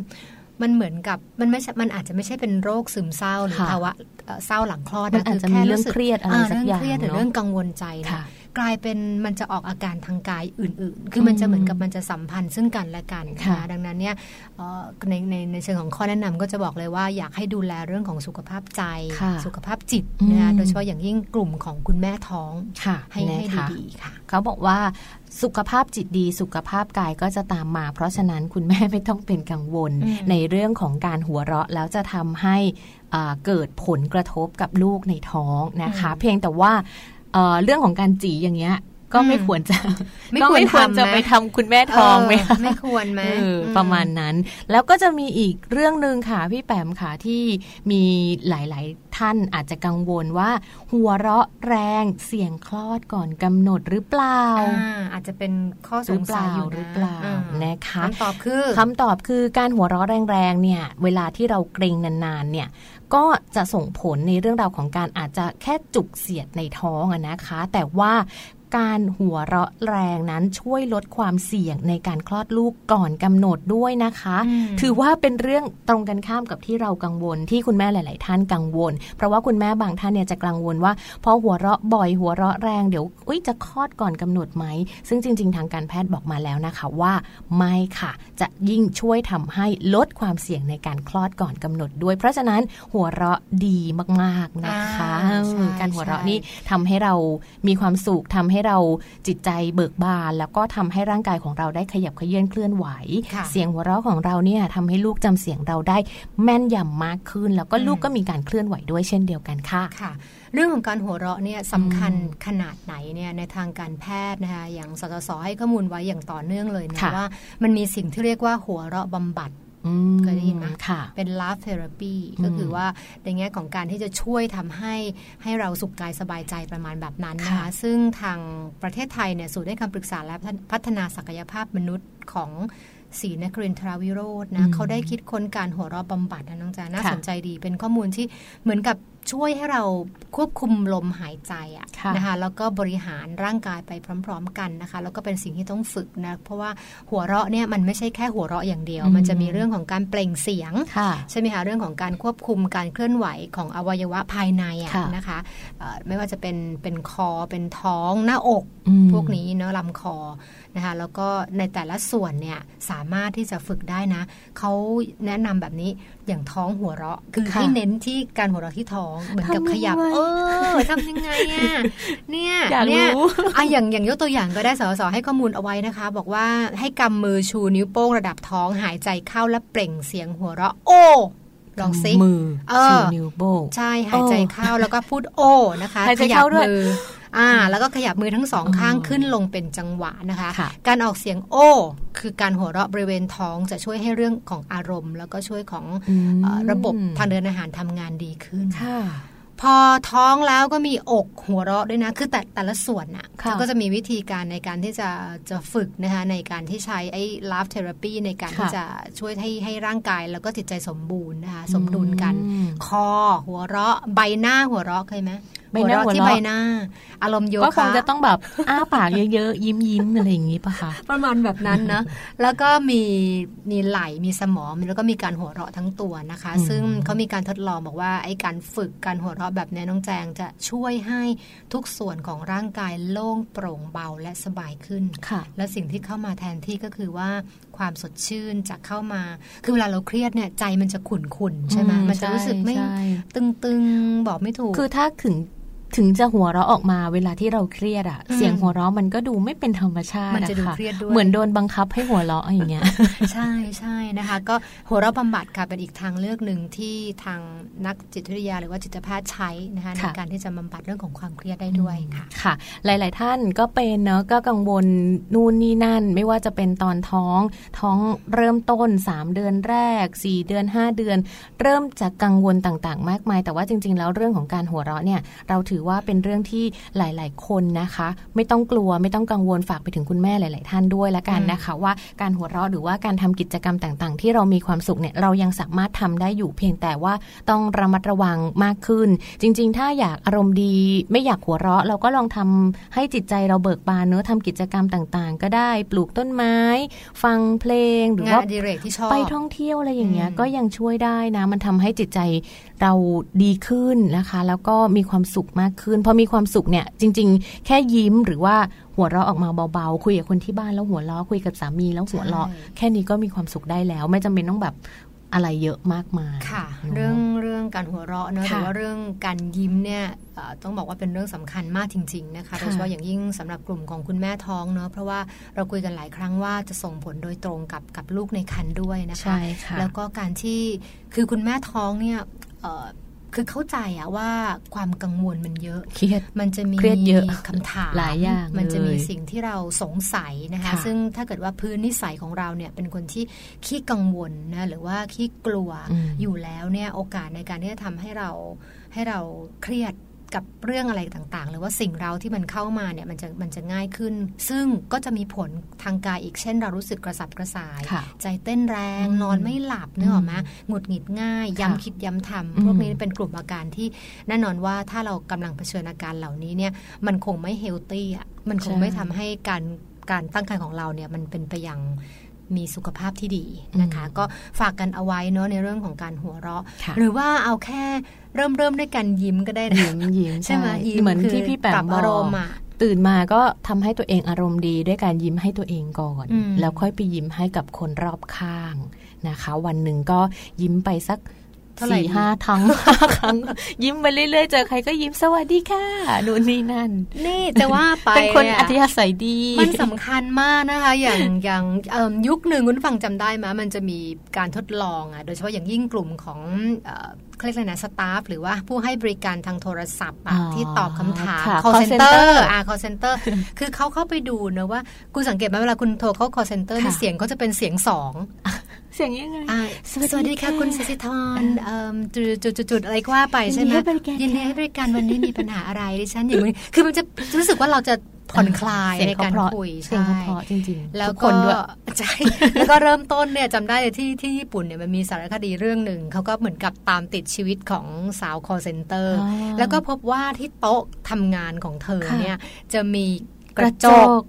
มันเหมือนกับมันไม่ใช่มันอาจจะไม่ใช่เป็นโรคซึมเศร้าหรือค่ะภาวะเอ่อเศร้าหลังคลอดมันนะอาจจะมีเรื่องเครียดอะไรสักอย่างเรื่องเครียดหรือเนอะเรื่องกังวลใจนะค่ะ กลายเป็นมันจะออกอาการทางกายอื่น ๆ คือมันจะเหมือนกับมันจะสัมพันธ์ซึ่งกันและกันนะคะดังนั้นเนี่ยในในในเชิงของข้อแนะนำก็จะบอกเลยว่าอยากให้ดูแลเรื่องของสุขภาพใจ สุขภาพจิตนะคะโดยเฉพาะอย่างยิ่งกลุ่มของคุณแม่ท้องให้ให้ดีๆค่ะ เขาบอกว่าสุขภาพจิตดีสุขภาพกายก็จะตามมา เพราะฉะนั้นคุณแม่ไม่ต้องเป็นกังวล ในเรื่องของการหัวเราะแล้วจะทำให้เกิดผลกระทบกับลูกในท้องนะคะ เพียงแต่ว่า เรื่องของการจีอย่างเงี้ยก็ไม่ควรจะไม่ควรจะไปทำคุณแม่ท้องไหมไม่ควรไหมประมาณนั้น แล้วก็จะมีอีกเรื่องหนึ่งค่ะพี่แปมค่ะที่มีหลาย ๆ ท่านอาจจะกังวลว่า หัวเราะแรงเสียงคลอดก่อนกำหนดหรือเปล่าอาจจะเป็นข้อสงสัยอยู่หรือเปล่านะคะคำตอบคือคำตอบคือการหัวเราะแรง ๆ เนี่ย เวลาที่เราเกรงนาน ๆ เนี่ย ก็จะส่งผลในเรื่องราวของการอาจจะแค่จุกเสียดในท้องนะคะ แต่ว่า การหัวเราะแรงนั้นช่วยลดความเสี่ยงในการคลอดลูกก่อนกำหนดด้วยนะคะ ถือว่าเป็นเรื่องตรงกันข้ามกับที่เรากังวลที่คุณแม่หลาย ๆ ท่านกังวล เพราะว่าคุณแม่บางท่านเนี่ยจะกังวลว่าพอหัวเราะบ่อยหัวเราะแรงเดี๋ยวอุ้ยจะคลอดก่อนกำหนดไหม ซึ่งจริง ๆ ทางการแพทย์บอกมาแล้วนะคะว่าไม่ค่ะ จะยิ่งช่วยทำให้ลดความเสี่ยงในการคลอดก่อนกำหนดด้วย เพราะฉะนั้นหัวเราะดีมาก ๆ นะคะ การหัวเราะนี่ทำให้เรามีความสุขทำให้เราจิตใจเบิกบาน แล้วก็ทำให้ร่างกายของเราได้ขยับขยื่นเคลื่อนไหว เสียงหัวเราะของเราเนี่ยทำให้ลูกจำเสียงเราได้แม่นยำมากขึ้น แล้วก็ลูกก็มีการเคลื่อนไหวด้วยเช่นเดียวกันค่ะค่ะ เรื่องของการหัวเราะเนี่ยสำคัญขนาดไหนเนี่ยในทางการแพทย์นะคะอย่างสสสให้ข้อมูลไว้อย่างต่อเนื่องเลยนะว่า มันมีสิ่งที่เรียกว่าหัวเราะบำบัด เคยได้ยินไหมเป็น laugh therapy ก็คือว่าในแง่ของการที่จะช่วยทำให้ให้เราสุขกายสบายใจประมาณแบบนั้นนะคะซึ่งทางประเทศไทยเนี่ยสูตรได้คำปรึกษาและพัฒนาศักยภาพมนุษย์ของศรีนครินทราวิโรจนะเขาได้คิดค้นการหัวเราะบำบัดนะน้องจาน่าสนใจดี เป็นข้อมูลที่เหมือนกับ ช่วยให้เราควบคุมลมหายใจอะนะคะแล้วก็บริหารร่างกายไปพร้อม ๆ กันนะคะ แล้วก็เป็นสิ่งที่ต้องฝึกนะเพราะว่าหัวเราะเนี่ยมันไม่ใช่แค่หัวเราะอย่างเดียว มันจะมีเรื่องของการเปล่งเสียงใช่ไหมคะเรื่องของการควบคุมการเคลื่อนไหวของอวัยวะภายในอะนะคะไม่ว่าจะเป็นเป็นคอเป็นท้องหน้าอกพวกนี้เนาะลำคอนะคะแล้วก็ในแต่ละส่วนเนี่ยสามารถที่จะฝึกได้นะเขาแนะนำแบบนี้อย่างท้องหัวเราะ คือให้เน้นที่การหัวเราะที่ท้องเหมือนกับขยับ เออทำยังไงอะเนี่ยเนี่ยอะอย่างอย่างยกตัวอย่างก็ได้สสให้ข้อมูลเอาไว้นะคะ บอกว่าให้กำมือชูนิ้วโป้งระดับท้องหายใจเข้าและเปล่งเสียงหัวเราะ โอ้ลองซิมือชูนิ้วโป้งใช่หายใจเข้าแล้วก็พูดโอ้นะคะ ขยับมือ อ่า แล้วก็ขยับมือทั้งสองข้างขึ้นลงเป็นจังหวะนะคะ การออกเสียงโอ้คือการหัวเราะบริเวณท้องจะช่วยให้เรื่องของอารมณ์ แล้วก็ช่วยของระบบทางเดินอาหารทำงานดีขึ้นพอท้องแล้วก็มีอกหัวเราะด้วยนะ คือแต่แต่ละส่วนน่ะก็จะมีวิธีการในการที่จะจะฝึกนะคะในการที่ใช้ไอ้ laugh therapy ในการที่จะช่วยให้ให้ร่างกายแล้วก็จิตใจสมบูรณ์นะคะสมดุลกัน คอหัวเราะใบหน้าหัวเราะเคยไหม ใบหน้าที่ใบหน้า อารมณ์โยคะก็คงจะต้องแบบอ้าปากเยอะๆ ยิ้มยิ้มอะไรอย่างนี้ป่ะคะประมาณแบบนั้นนะแล้วก็มีมีไหลมีสมองแล้วก็มีการหัวเราะทั้งตัวนะคะ ซึ่งเขามีการทดลองบอกว่าไอ้การฝึกการหัวเราะแบบนี้น้องแจงจะช่วยให้ทุกส่วนของร่างกายโล่งโปร่งเบาและสบายขึ้นและสิ่งที่เข้ามาแทนที่ก็คือว่าความสดชื่นจะเข้ามา คือเวลาเราเครียดเนี่ยใจมันจะขุ่นขุ่นใช่ไหมมันจะรู้สึกไม่ตึงๆบอกไม่ถูก คือถ้าถึง ถึงจะหัวเราะออกมาเวลาที่เราเครียดอะเสียงหัวเราะมันก็ดูไม่เป็นธรรมชาติมันจะดูเครียดด้วยเหมือนโดนบังคับให้หัวเราะอย่างเงี้ยใช่ใช่นะคะ ก็หัวเราะบำบัดค่ะเป็นอีกทางเลือกหนึ่งที่ทางนักจิตวิทยาหรือว่าจิตแพทย์ใช้นะคะในการที่จะบำบัดเรื่องของความเครียดได้ด้วยค่ะค่ะ หลาย ๆ ท่านก็เป็นเนาะก็กังวลนู่นนี่นั่น ไม่ว่าจะเป็นตอนท้องท้องเริ่มต้น 3 เดือนแรก 4 เดือน 5 เดือน เริ่มจะกังวลต่าง ๆ มากมาย แต่ว่าจริง ๆ แล้วเรื่องของการหัวเราะเนี่ยเราถือว่าเป็นเรื่องที่ที่หลาย ๆ คนนะคะ ไม่ต้องกลัวไม่ต้องกังวลฝากไปถึงคุณแม่หลาย ๆ ท่านด้วยละกันนะคะ ว่าการหัวเราะหรือว่าการทำกิจกรรมต่าง ๆ ที่เรามีความสุขเนี่ยเรายังสามารถทำได้อยู่เพียงแต่ว่าต้องระมัดระวังมากขึ้น จริง ๆ ถ้าอยากอารมณ์ดี ไม่อยากหัวเราะ เราก็ลองทำให้จิตใจเราเบิกบานเนื้อทำกิจกรรมต่าง ๆ ก็ได้ปลูกต้นไม้ ฟังเพลงหรือว่าไปท่องเที่ยวอะไรอย่างเงี้ยก็ยังช่วยได้นะ มันทำให้จิตใจเราดีขึ้นนะคะ แล้วก็มีความสุขมากากขึ้น พอมีความสุขเนี่ยจริง ๆ แค่ยิ้มหรือว่าหัวเราะออกมาเบาๆ คุยกับคนที่บ้านแล้วหัวเราะคุยกับสามีแล้วหัวเราะใช่แค่นี้ก็มีความสุขได้แล้ว ไม่จำเป็นต้องแบบอะไรเยอะมากมายค่ะนอะเรื่องเรื่องการหัวเราะเนอะค่ะหรือว่าเรื่องการยิ้มเนี่ยเอ่อต้องบอกว่าเป็นเรื่องสำคัญมากจริง ๆ นะคะค่ะโดยเฉพาะอย่างยิ่งสำหรับกลุ่มของคุณแม่ท้องเนอะเพราะว่าเราคุยกันหลายครั้งว่าจะส่งผลโดยตรงกับกับลูกในครรภ์ด้วยนะคะใช่ค่ะแล้วก็การที่คือคุณแม่ท้องเนี่ยเอ่อ คือเข้าใจอะว่าความกังวลมันเยอะ เครียด มันจะมีเครียดเยอะคำถามหลายอย่าง มันจะมีเลยสิ่งที่เราสงสัยนะคะค่ะซึ่งถ้าเกิดว่าพื้นนิสัยของเราเนี่ยเป็นคนที่ขี้กังวลนะหรือว่าขี้กลัวอืมอยู่แล้วเนี่ยโอกาสในการที่จะทำให้เราให้เราเครียด กับเรื่องอะไรต่างๆ หรือว่าสิ่งเราที่มันเข้ามาเนี่ยมันจะมันจะง่ายขึ้น ซึ่งก็จะมีผลทางกายอีกเช่น เรารู้สึกกระสับกระส่ายค่ะใจเต้นแรงอืมนอนไม่หลับเนื้อออกไหมหงุดหงิดง่ายค่ะย้ำคิดย้ำทำอืมพวกนี้เป็นกลุ่มอาการที่แน่นอนว่าถ้าเรากำลังเผชิญอาการเหล่านี้เนี่ยมันคงไม่เฮลตี้อะมันคงไม่ทำให้การการตั้งครรภ์ของเราเนี่ยมันเป็นไปอย่าง มีสุขภาพที่ดีนะคะ ก็ฝากกันเอาไว้เนาะในเรื่องของการหัวเราะค่ะหรือว่าเอาแค่เริ่มเริ่มด้วยการยิ้มก็ได้นะยิ้มยิ้มใช่ไหมยิ้มเหมือนคือที่พี่แปมปรับบออารกมณ์อะตื่นมาก็ทำให้ตัวเองอารมณ์ดีด้วยการยิ้มให้ตัวเองก่อนอืมแล้วค่อยไปยิ้มให้กับคนรอบข้างนะคะ วันหนึ่งก็ยิ้มไปสักเท่าไหร่ สี่ดีห้าครั้งห้าครั้ง ยิ้มไปเรื่อยๆ เจอใครก็ยิ้มสวัสดีค่ะนู่นนี่นั่น นี่แต่ว่าไปเป็นคนอะอัธยาศัยดี มันสำคัญมากนะคะ อย่างอย่างเอิ่มยุคหนึ่งคุณผู้ฟังจำได้ไหมมันจะมีการทดลองอะโดยเฉพาะอย่างยิ่งกลุ่มของ เอ่อเขาเรียกอะไรนะสตาฟหรือว่าผู้ให้บริการทางโทรศัพท์อะอ๋อที่ตอบคำถามค่ะ call call center center อ่า call center คือเขาเข้าไปดูนะว่าคุณสังเกตไหมเวลาคุณโทรเข้า call center ค่ะเนี่ยเสียงเขาจะเป็นเสียงสองเสียงยังไงอ่าสวัสดีสวัสดีค่ะค่ะคุณสิสิธรเอิ่มจุดจุดจุดจุดอะไรก็ว่าไปใช่ไหมยินดีให้บริการยินดีให้บริการวันนี้มีปัญหาอะไรดิฉันอย่างนี้คือมันจะรู้สึกว่าเราจะ ผ่อนคลายเสียงในการเขเพราะคุยเสียงเขาใช่เพราะจริงๆ แล้วทุกก็คนด้วยใช่แล้วก็เริ่มต้นเนี่ยจำได้เลยที่ที่ญี่ปุ่นเนี่ยมันมีสารคดีเรื่องหนึ่งเขาก็เหมือนกับตามติดชีวิตของสาว call center อ๋อแล้วก็พบว่าที่โต๊ะทำงานของเธอค่ะเนี่ยจะมีกกระระจจกก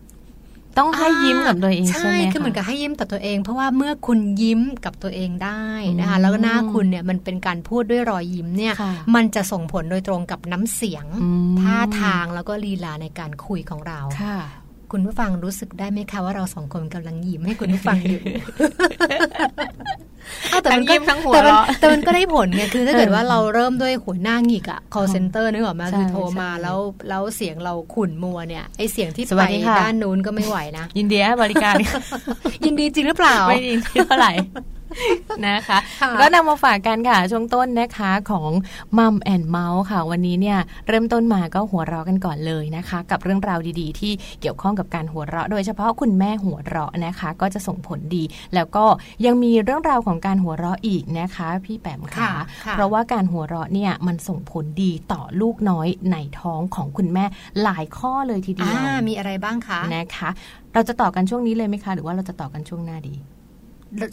ต้องให้ยิ้มกับตัวเองใช่ใช่ไหมคือเหมือนกับให้ยิ้มกับตัวเอง เพราะว่าเมื่อคุณยิ้มกับตัวเองได้นะคะอืมแล้วก็หน้าคุณเนี่ยมันเป็นการพูดด้วยรอยยิ้มเนี่ยค่ะมันจะส่งผลโดยตรงกับน้ำเสียงอืมท่าทางแล้วก็ลีลาในการคุยของเราค่ะคุณผู้ฟังรู้สึกได้ไหมคะว่าเราสองคนกำลังยิ้มให้คุณผู้ฟังอยู่อ้าว แต่มันก็ทั้งยิ้มทั้งหัวแต่มันเราะแต่มันก็ได้ผลไงคือถ้าเกิดว่าเราเริ่มด้วยหัวหน้าหงิกอะ call center นึกออกไหมาใช่คือโทรมาใช่แล้วแล้วเสียงเราขุ่นมัวเนี่ยไอเสียงที่สวัไปสดีค่ะด้านนู้นก็ไม่ไหวนะยินดีให้บริการ ยินดีจริงหรือเปล่าไม่ดีเท่าไหร่ นะคะค่ะก็นำมาฝากกันค่ะ ช่วงต้นนะคะของมัมแอนเมาส์ค่ะ วันนี้เนี่ยเริ่มต้นมาก็หัวเราะกันก่อนเลยนะคะ กับเรื่องราวดีๆ ที่เกี่ยวข้องกับการหัวเราะ โดยเฉพาะคุณแม่หัวเราะนะคะ ก็จะส่งผลดี แล้วก็ยังมีเรื่องราวของการหัวเราะอีกนะคะ พี่แปมค่ะค่ะค่ะเพราะว่าการหัวเราะเนี่ยมันส่งผลดีต่อลูกน้อยในท้องของคุณแม่หลายข้อเลยทีเดีอ่ายวมีอะไรบ้างคะนะคะ เราจะต่อกันช่วงนี้เลยไหมคะ หรือว่าเราจะต่อกันช่วงหน้าดี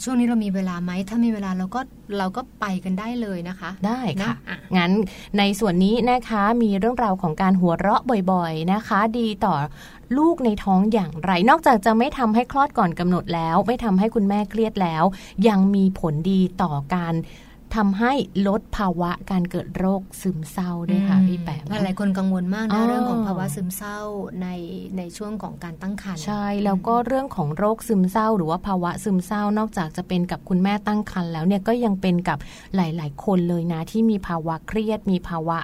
ช่วงนี้เรามีเวลาไหม ถ้ามีเวลาเราก็เราก็ไปกันได้เลยนะคะ ได้ค่ะนะอะงั้นในส่วนนี้นะคะมีเรื่องราวของการหัวเราะบ่อยๆนะคะ ดีต่อลูกในท้องอย่างไร นอกจากจะไม่ทำให้คลอดก่อนกำหนดแล้ว ไม่ทำให้คุณแม่เครียดแล้ว ยังมีผลดีต่อการ ทำให้ลดภาวะการเกิดโรคซึมเศร้าด้วยค่ะพี่แปมหลายๆคนกังวลมากอ๋นะอเรื่องของภาวะซึมเศร้าในในช่วงของการตั้งครรภ์ใช่แล้วก็เรื่องของโรคซึมเศร้า หรือว่าภาวะซึมเศร้านอกจากจะเป็นกับคุณแม่ตั้งครรภ์แล้วเนี่ยก็ยังเป็นกับหลาย ๆ คนเลยนะที่มีภาวะเครียดมีภาวะ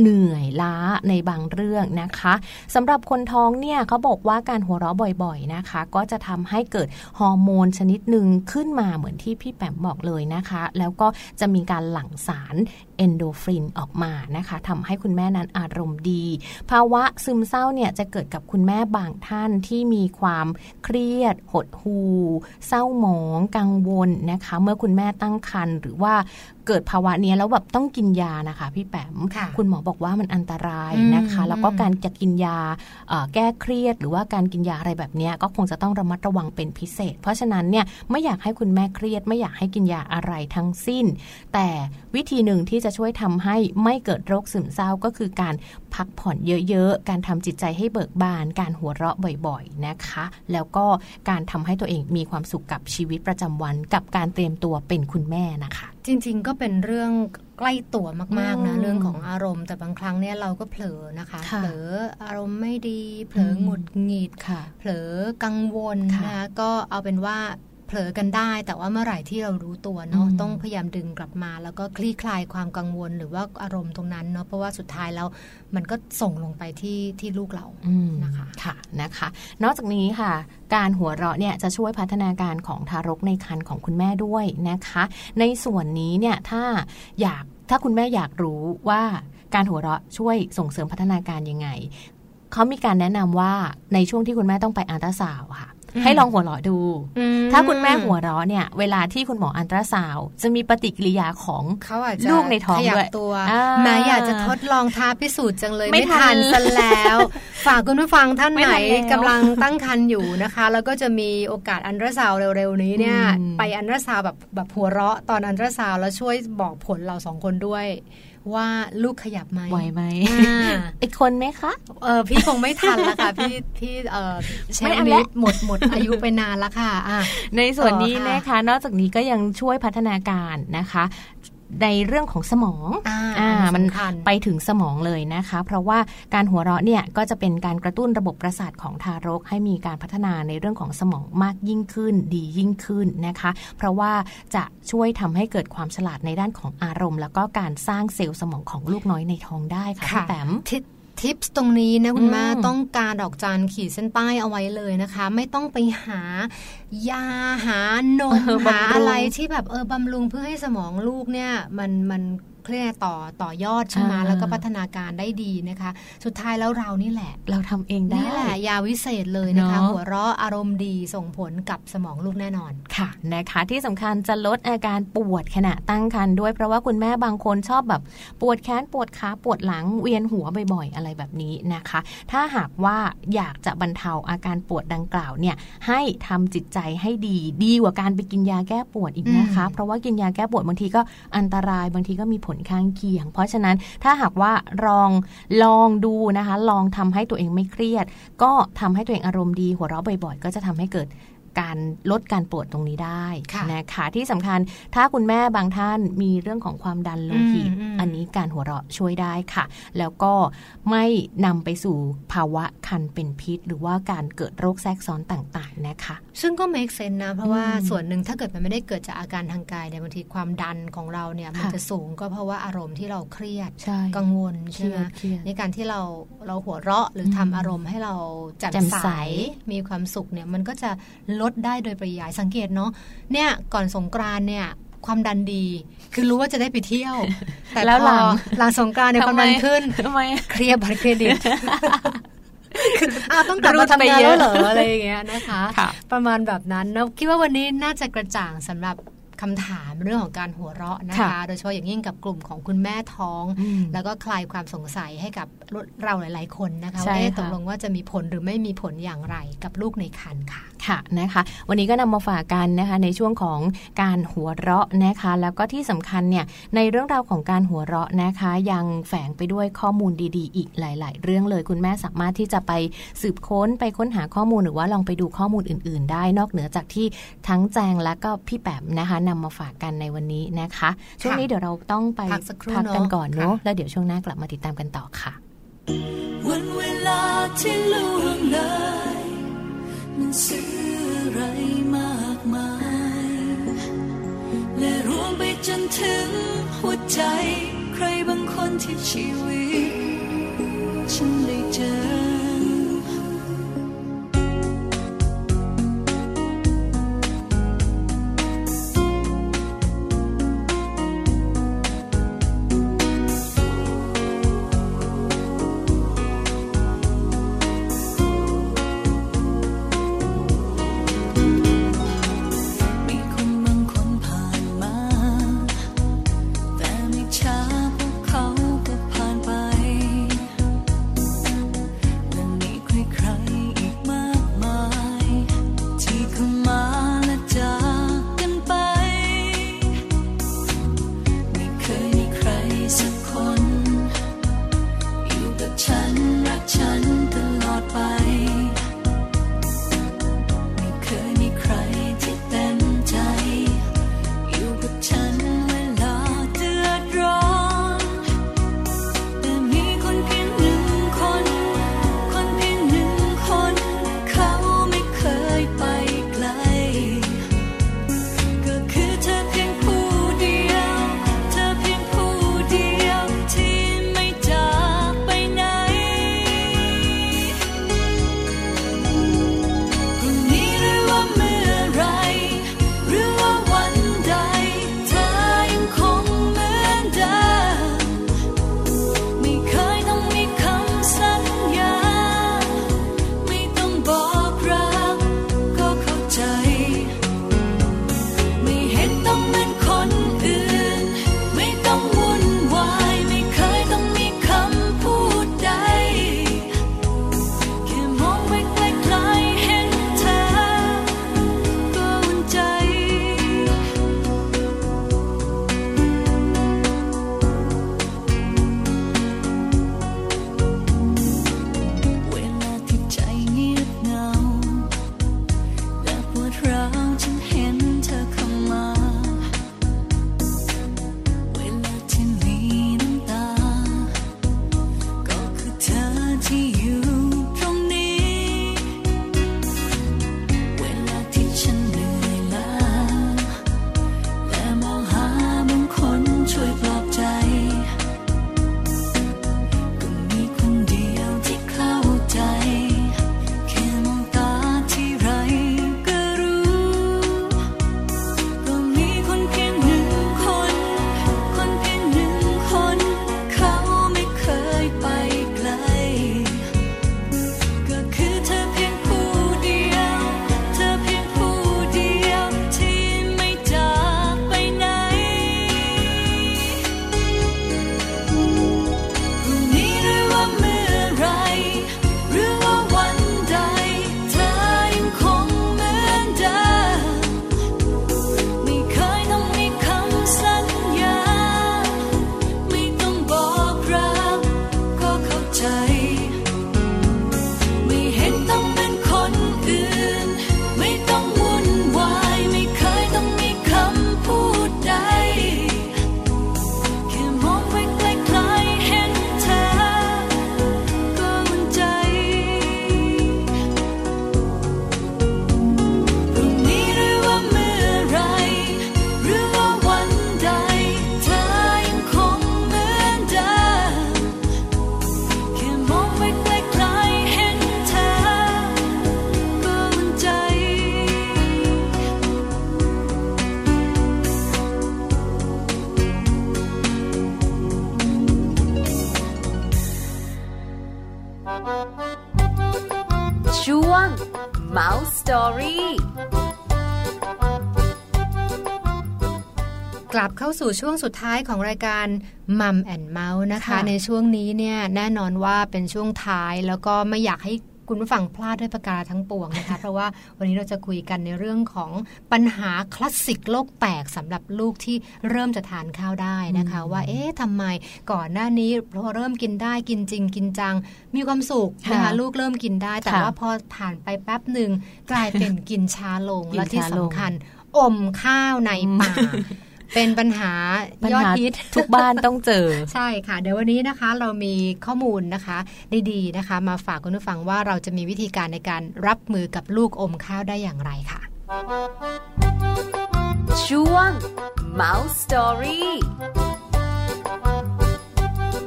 เหนื่อยล้าในบางเรื่องนะคะสำหรับคนท้องเนี่ยเขาบอกว่าการหัวเราะบ่อยๆนะคะ ก็จะทำให้เกิดฮอร์โมนชนิดหนึ่งขึ้นมาเหมือนที่พี่แปมบอกเลยนะคะ แล้วก็จะมีการหลั่งสารเอนโดฟินออกมานะคะทำให้คุณแม่นั้นอารมณ์ดี ภาวะซึมเศร้าเนี่ยจะเกิดกับคุณแม่บางท่านที่มีความเครียด หดหู่เศร้าหมอง กังวลนะคะ เมื่อคุณแม่ตั้งครรภ์หรือว่า เกิดภาวะเนี้ยแล้วแบบต้องกินยานะคะ พี่แปมค่ะคุณหมอบอกว่ามันอันตรายนะคะอืมแล้วก็การจะกินยาเอ่อแก้เครียด หรือว่าการกินยาอะไรแบบเนี้ยก็คงจะต้องระมัดระวังเป็นพิเศษ เพราะฉะนั้นเนี่ยไม่อยากให้คุณแม่เครียด ไม่อยากให้กินยาอะไรทั้งสิ้น แต่วิธีหนึ่งที่จะช่วยทำให้ไม่เกิดโรคซึมเศร้าก็คือการพพักผ่อนเยอะๆ การทำจิตใจให้เบิกบาน การหัวเราะบ่อยๆนะคะ แล้วก็การทำให้ตัวเองมีความสุขกับชีวิตประจำวัน กับการเตรียมตัวเป็นคุณแม่นะคะ จริง ๆ ก็เป็นเรื่องใกล้ตัวมากๆนะอืมเรื่องของอารมณ์แต่บางครั้งเนี่ยเราก็เผลอนะคะค่ะเผลออารมณ์ไม่ดีเผลอหงุดหงิดค่ะเผลอกังวลค่ะนะคะก็เอาเป็นว่า เผลอกันได้ แต่ว่าเมื่อไหร่ที่เรารู้ตัวเนาะอืมต้องพยายามดึงกลับมา แล้วก็คลี่คลายความกังวลหรือว่าอารมณ์ตรงนั้นเนาะเพราะว่าสุดท้ายแล้วมันก็ส่งลงไปที่ที่ลูกเราอืมนะคะค่ะนะคะ นอกจากนี้ค่ะ การหัวเราะเนี่ยจะช่วยพัฒนาการของทารกในครรภ์ของคุณแม่ด้วยนะคะ ในส่วนนี้เนี่ยถ้าอยากถ้าคุณแม่อยากรู้ว่าการหัวเราะช่วยส่งเสริมพัฒนาการยังไงเขามีการแนะนำว่าในช่วงที่คุณแม่ต้องไปอัลตราซาวด์ค่ะอืม ให้ลองหัวเราะดู ถ้าคุณแม่หัวเราะเนี่ย เวลาที่คุณหมออัลตราซาวด์จะมีปฏิกิริยาของเขาอาจจะลูกในท้องขยัด้บวยตัวอ่าแม้อยากจะทดลองท้าพิสูจน์จังเลยไม่ไม่ทัทันนซะแล้ว ฝากคุณผู้ฟังท่านไม่ไหนทันแล้วกำลังตั้งครรภ์อยู่นะคะ แล้วก็จะมีโอกาสอันตราซาวด์เร็วๆนี้เนี่ยอืมไปอันตราซาวด์แบบแบบหัวเราะตอนอันตราซาวด์แล้วช่วยบอกผลเราสองคนด้วย ว่าลูกขยับไหมไหวไหมอ่าอีกคนไหมคะเออพี่คงไม่ทันละค่ะ พี่พี่เออเชไม่ฟเอานี้ละหมดหมดอายุไปนานแล้วค่ะอะในส่วนนี้ต่อค่ะนะคะ นอกจากนี้ก็ยังช่วยพัฒนาการนะคะ ในเรื่องของสมองอ่าอ่าอันนี้มันสำคัญไปถึงสมองเลยนะคะ เพราะว่าการหัวเราะเนี่ยก็จะเป็นการกระตุ้นระบบประสาทของทารก ให้มีการพัฒนาในเรื่องของสมองมากยิ่งขึ้น ดียิ่งขึ้นนะคะ เพราะว่าจะช่วยทำให้เกิดความฉลาดในด้านของอารมณ์ แล้วก็การสร้างเซลล์สมองของลูกน้อยในท้องได้ค่ะพี่แปม ทิทิปส์ตรงนี้นะคุณแม่อืมต้องการดอกจันขีดเส้นใต้เอาไว้เลยนะคะ ไม่ต้องไปหายาหานมเออบำรุงหาอะไรที่แบบเออบำรุงเพื่อให้สมองลูกเนี่ยมันมัน เครียดต่อต่อยอดใช่ไหมอ่าแล้วก็พัฒนาการได้ดีนะคะ สุดท้ายแล้วเรานี่แหละ เราทำเองได้นี่แหละยาวิเศษเลยนะคะเนอะหัวเราะอารมณ์ดีส่งผลกับสมองลูกแน่นอนค่ะนะคะที่สำคัญจะลดอาการปวดขณะตั้งครรภ์ด้วยเพราะว่าคุณแม่บางคนชอบแบบปวดแขนปวดขาปวดหลังเวียนหัวบ่อยๆ อะไรแบบนี้นะคะ ถ้าหากว่าอยากจะบรรเทาอาการปวดดังกล่าวเนี่ยให้ทำจิตใจให้ดีดีกว่าการไปกินยาแก้ปวดอีกนะคะอืมเพราะว่ากินยาแก้ปวดบางทีก็อันตรายบางทีก็มีผลข้างเคียง เพราะฉะนั้นถ้าหากว่าลองลองดูนะคะ ลองทำให้ตัวเองไม่เครียด ก็ทำให้ตัวเองอารมณ์ดีหัวเราะบ่อย ๆ ก็จะทำให้เกิด การลดการปวดตรงนี้ได้ค่ะนะคะที่สำคัญถ้าคุณแม่บางท่านมีเรื่องของความดันโลหิตอืมอืมอันนี้การหัวเราะช่วยได้ค่ะ แล้วก็ไม่นำไปสู่ภาวะคันเป็นพิษ หรือว่าการเกิดโรคแทรกซ้อนต่างๆนะคะ ซึ่งก็ make sense นะ เพราะว่าอืมส่วนหนึ่งถ้าเกิดมันไม่ได้เกิดจากอาการทางกายเนี่ยบางทีความดันของเราเนี่ยมันค่ะจะสูงก็เพราะว่าอารมณ์ที่เราเครียดใช่กังวลเคใช่รีไหมยดเครียดในการที่เราเราหัวเราะหรืออมทำอารมณ์ให้เราแจ่มแจ่มใสใสมีความสุขเนี่ยมันก็จะลดได้โดยปริยายสังเกตเนาะเนี่ยก่อนสงกรานต์เนี่ยความดันดี คือรู้ว่าจะได้ไปเที่ยว แต่แล้วพหลัองหลังสงกรานต์เนี่ยความดันขึ้นทำไมเครียดบัตรเครดิตคืออ้าวต้องกลับรูมาดทำไปงานเยแล้อะวเหรออะไรอย่างเงี้ยนะคะค่ะประมาณแบบนั้นนะคิดว่าวันนี้น่าจะกระจ่างสำหรับ คำถามเรื่องของการหัวเราะนะคะค่ะโดยเฉพาะอย่างยิ่งกับกลุ่มของคุณแม่ท้องอืมแล้วก็คลายความสงสัยให้กับเราหลาย ๆ คนนะคะใช่ว่าเอ๊ะค่ะตกลงว่าจะมีผลหรือไม่มีผลอย่างไรกับลูกในครรภ์ค่ะค่ะนะคะ วันนี้ก็นำมาฝากกันนะคะในช่วงของการหัวเราะนะคะ แล้วก็ที่สำคัญเนี่ยในเรื่องราวของการหัวเราะนะคะ ยังแฝงไปด้วยข้อมูลดีๆ อีกหลาย ๆ เรื่องเลยคุณแม่สามารถที่จะไปสืบค้นไปค้นหาข้อมูลหรือว่าลองไปดูข้อมูลอื่น ๆ ได้นอกเหนือจากที่ทั้งแจงและก็พี่แปมนะคะนำมาฝากกันในวันนี้นะคะ ช่วงนี้เดี๋ยวเราต้องไปพักสักครู่พักันเนอะก่อนเนาะค่ะแล้วเดี๋ยวช่วงหน้ากลับมาติดตามกันต่อค่ะ วันเวลาที่ล่วงเลยมันซื้ออะไรมากมาย และรวมไปจนถึงหัวใจ ใครบางคนที่ชีวิต ฉันได้เจอ เอาฉันเห็นเธอเข้ามา ลับเข้าสู่ช่วงสุดท้ายของรายการมัมแอนเมาส์นะคะค่ะในช่วงนี้เนี่ยแน่นอนว่าเป็นช่วงท้ายแล้วก็ไม่อยากให้คุณผู้ฟังพลาดด้วยประการทั้งปวงนะคะ เพราะว่าวันนี้เราจะคุยกันในเรื่องของปัญหาคลาสสิกโลกแตกสำหรับลูกที่เริ่มจะทานข้าวได้นะคะ ว่าเอ๊ะทำไมก่อนหน้านี้พอเริ่มกินได้กินจริง กินจัง มีความสุขนะคะค่ะลูกเริ่มกินได้ แต่ค่ะว่าพอผ่านไปแป๊บหนึ่งกลายเป็นกินช้าลงกินและที่ช้าลงสำคัญ อมข้าวในปาก เป็นปัญหาปัญยอดหาฮิตทุกบ้านต้องเจอ ใช่ค่ะ เดี๋ยววันนี้นะคะเรามีข้อมูลนะคะดีๆนะคะ มาฝากคุณผู้ฟังว่าเราจะมีวิธีการในการรับมือกับลูกอมข้าวได้อย่างไรค่ะ ช่วง Mouse Story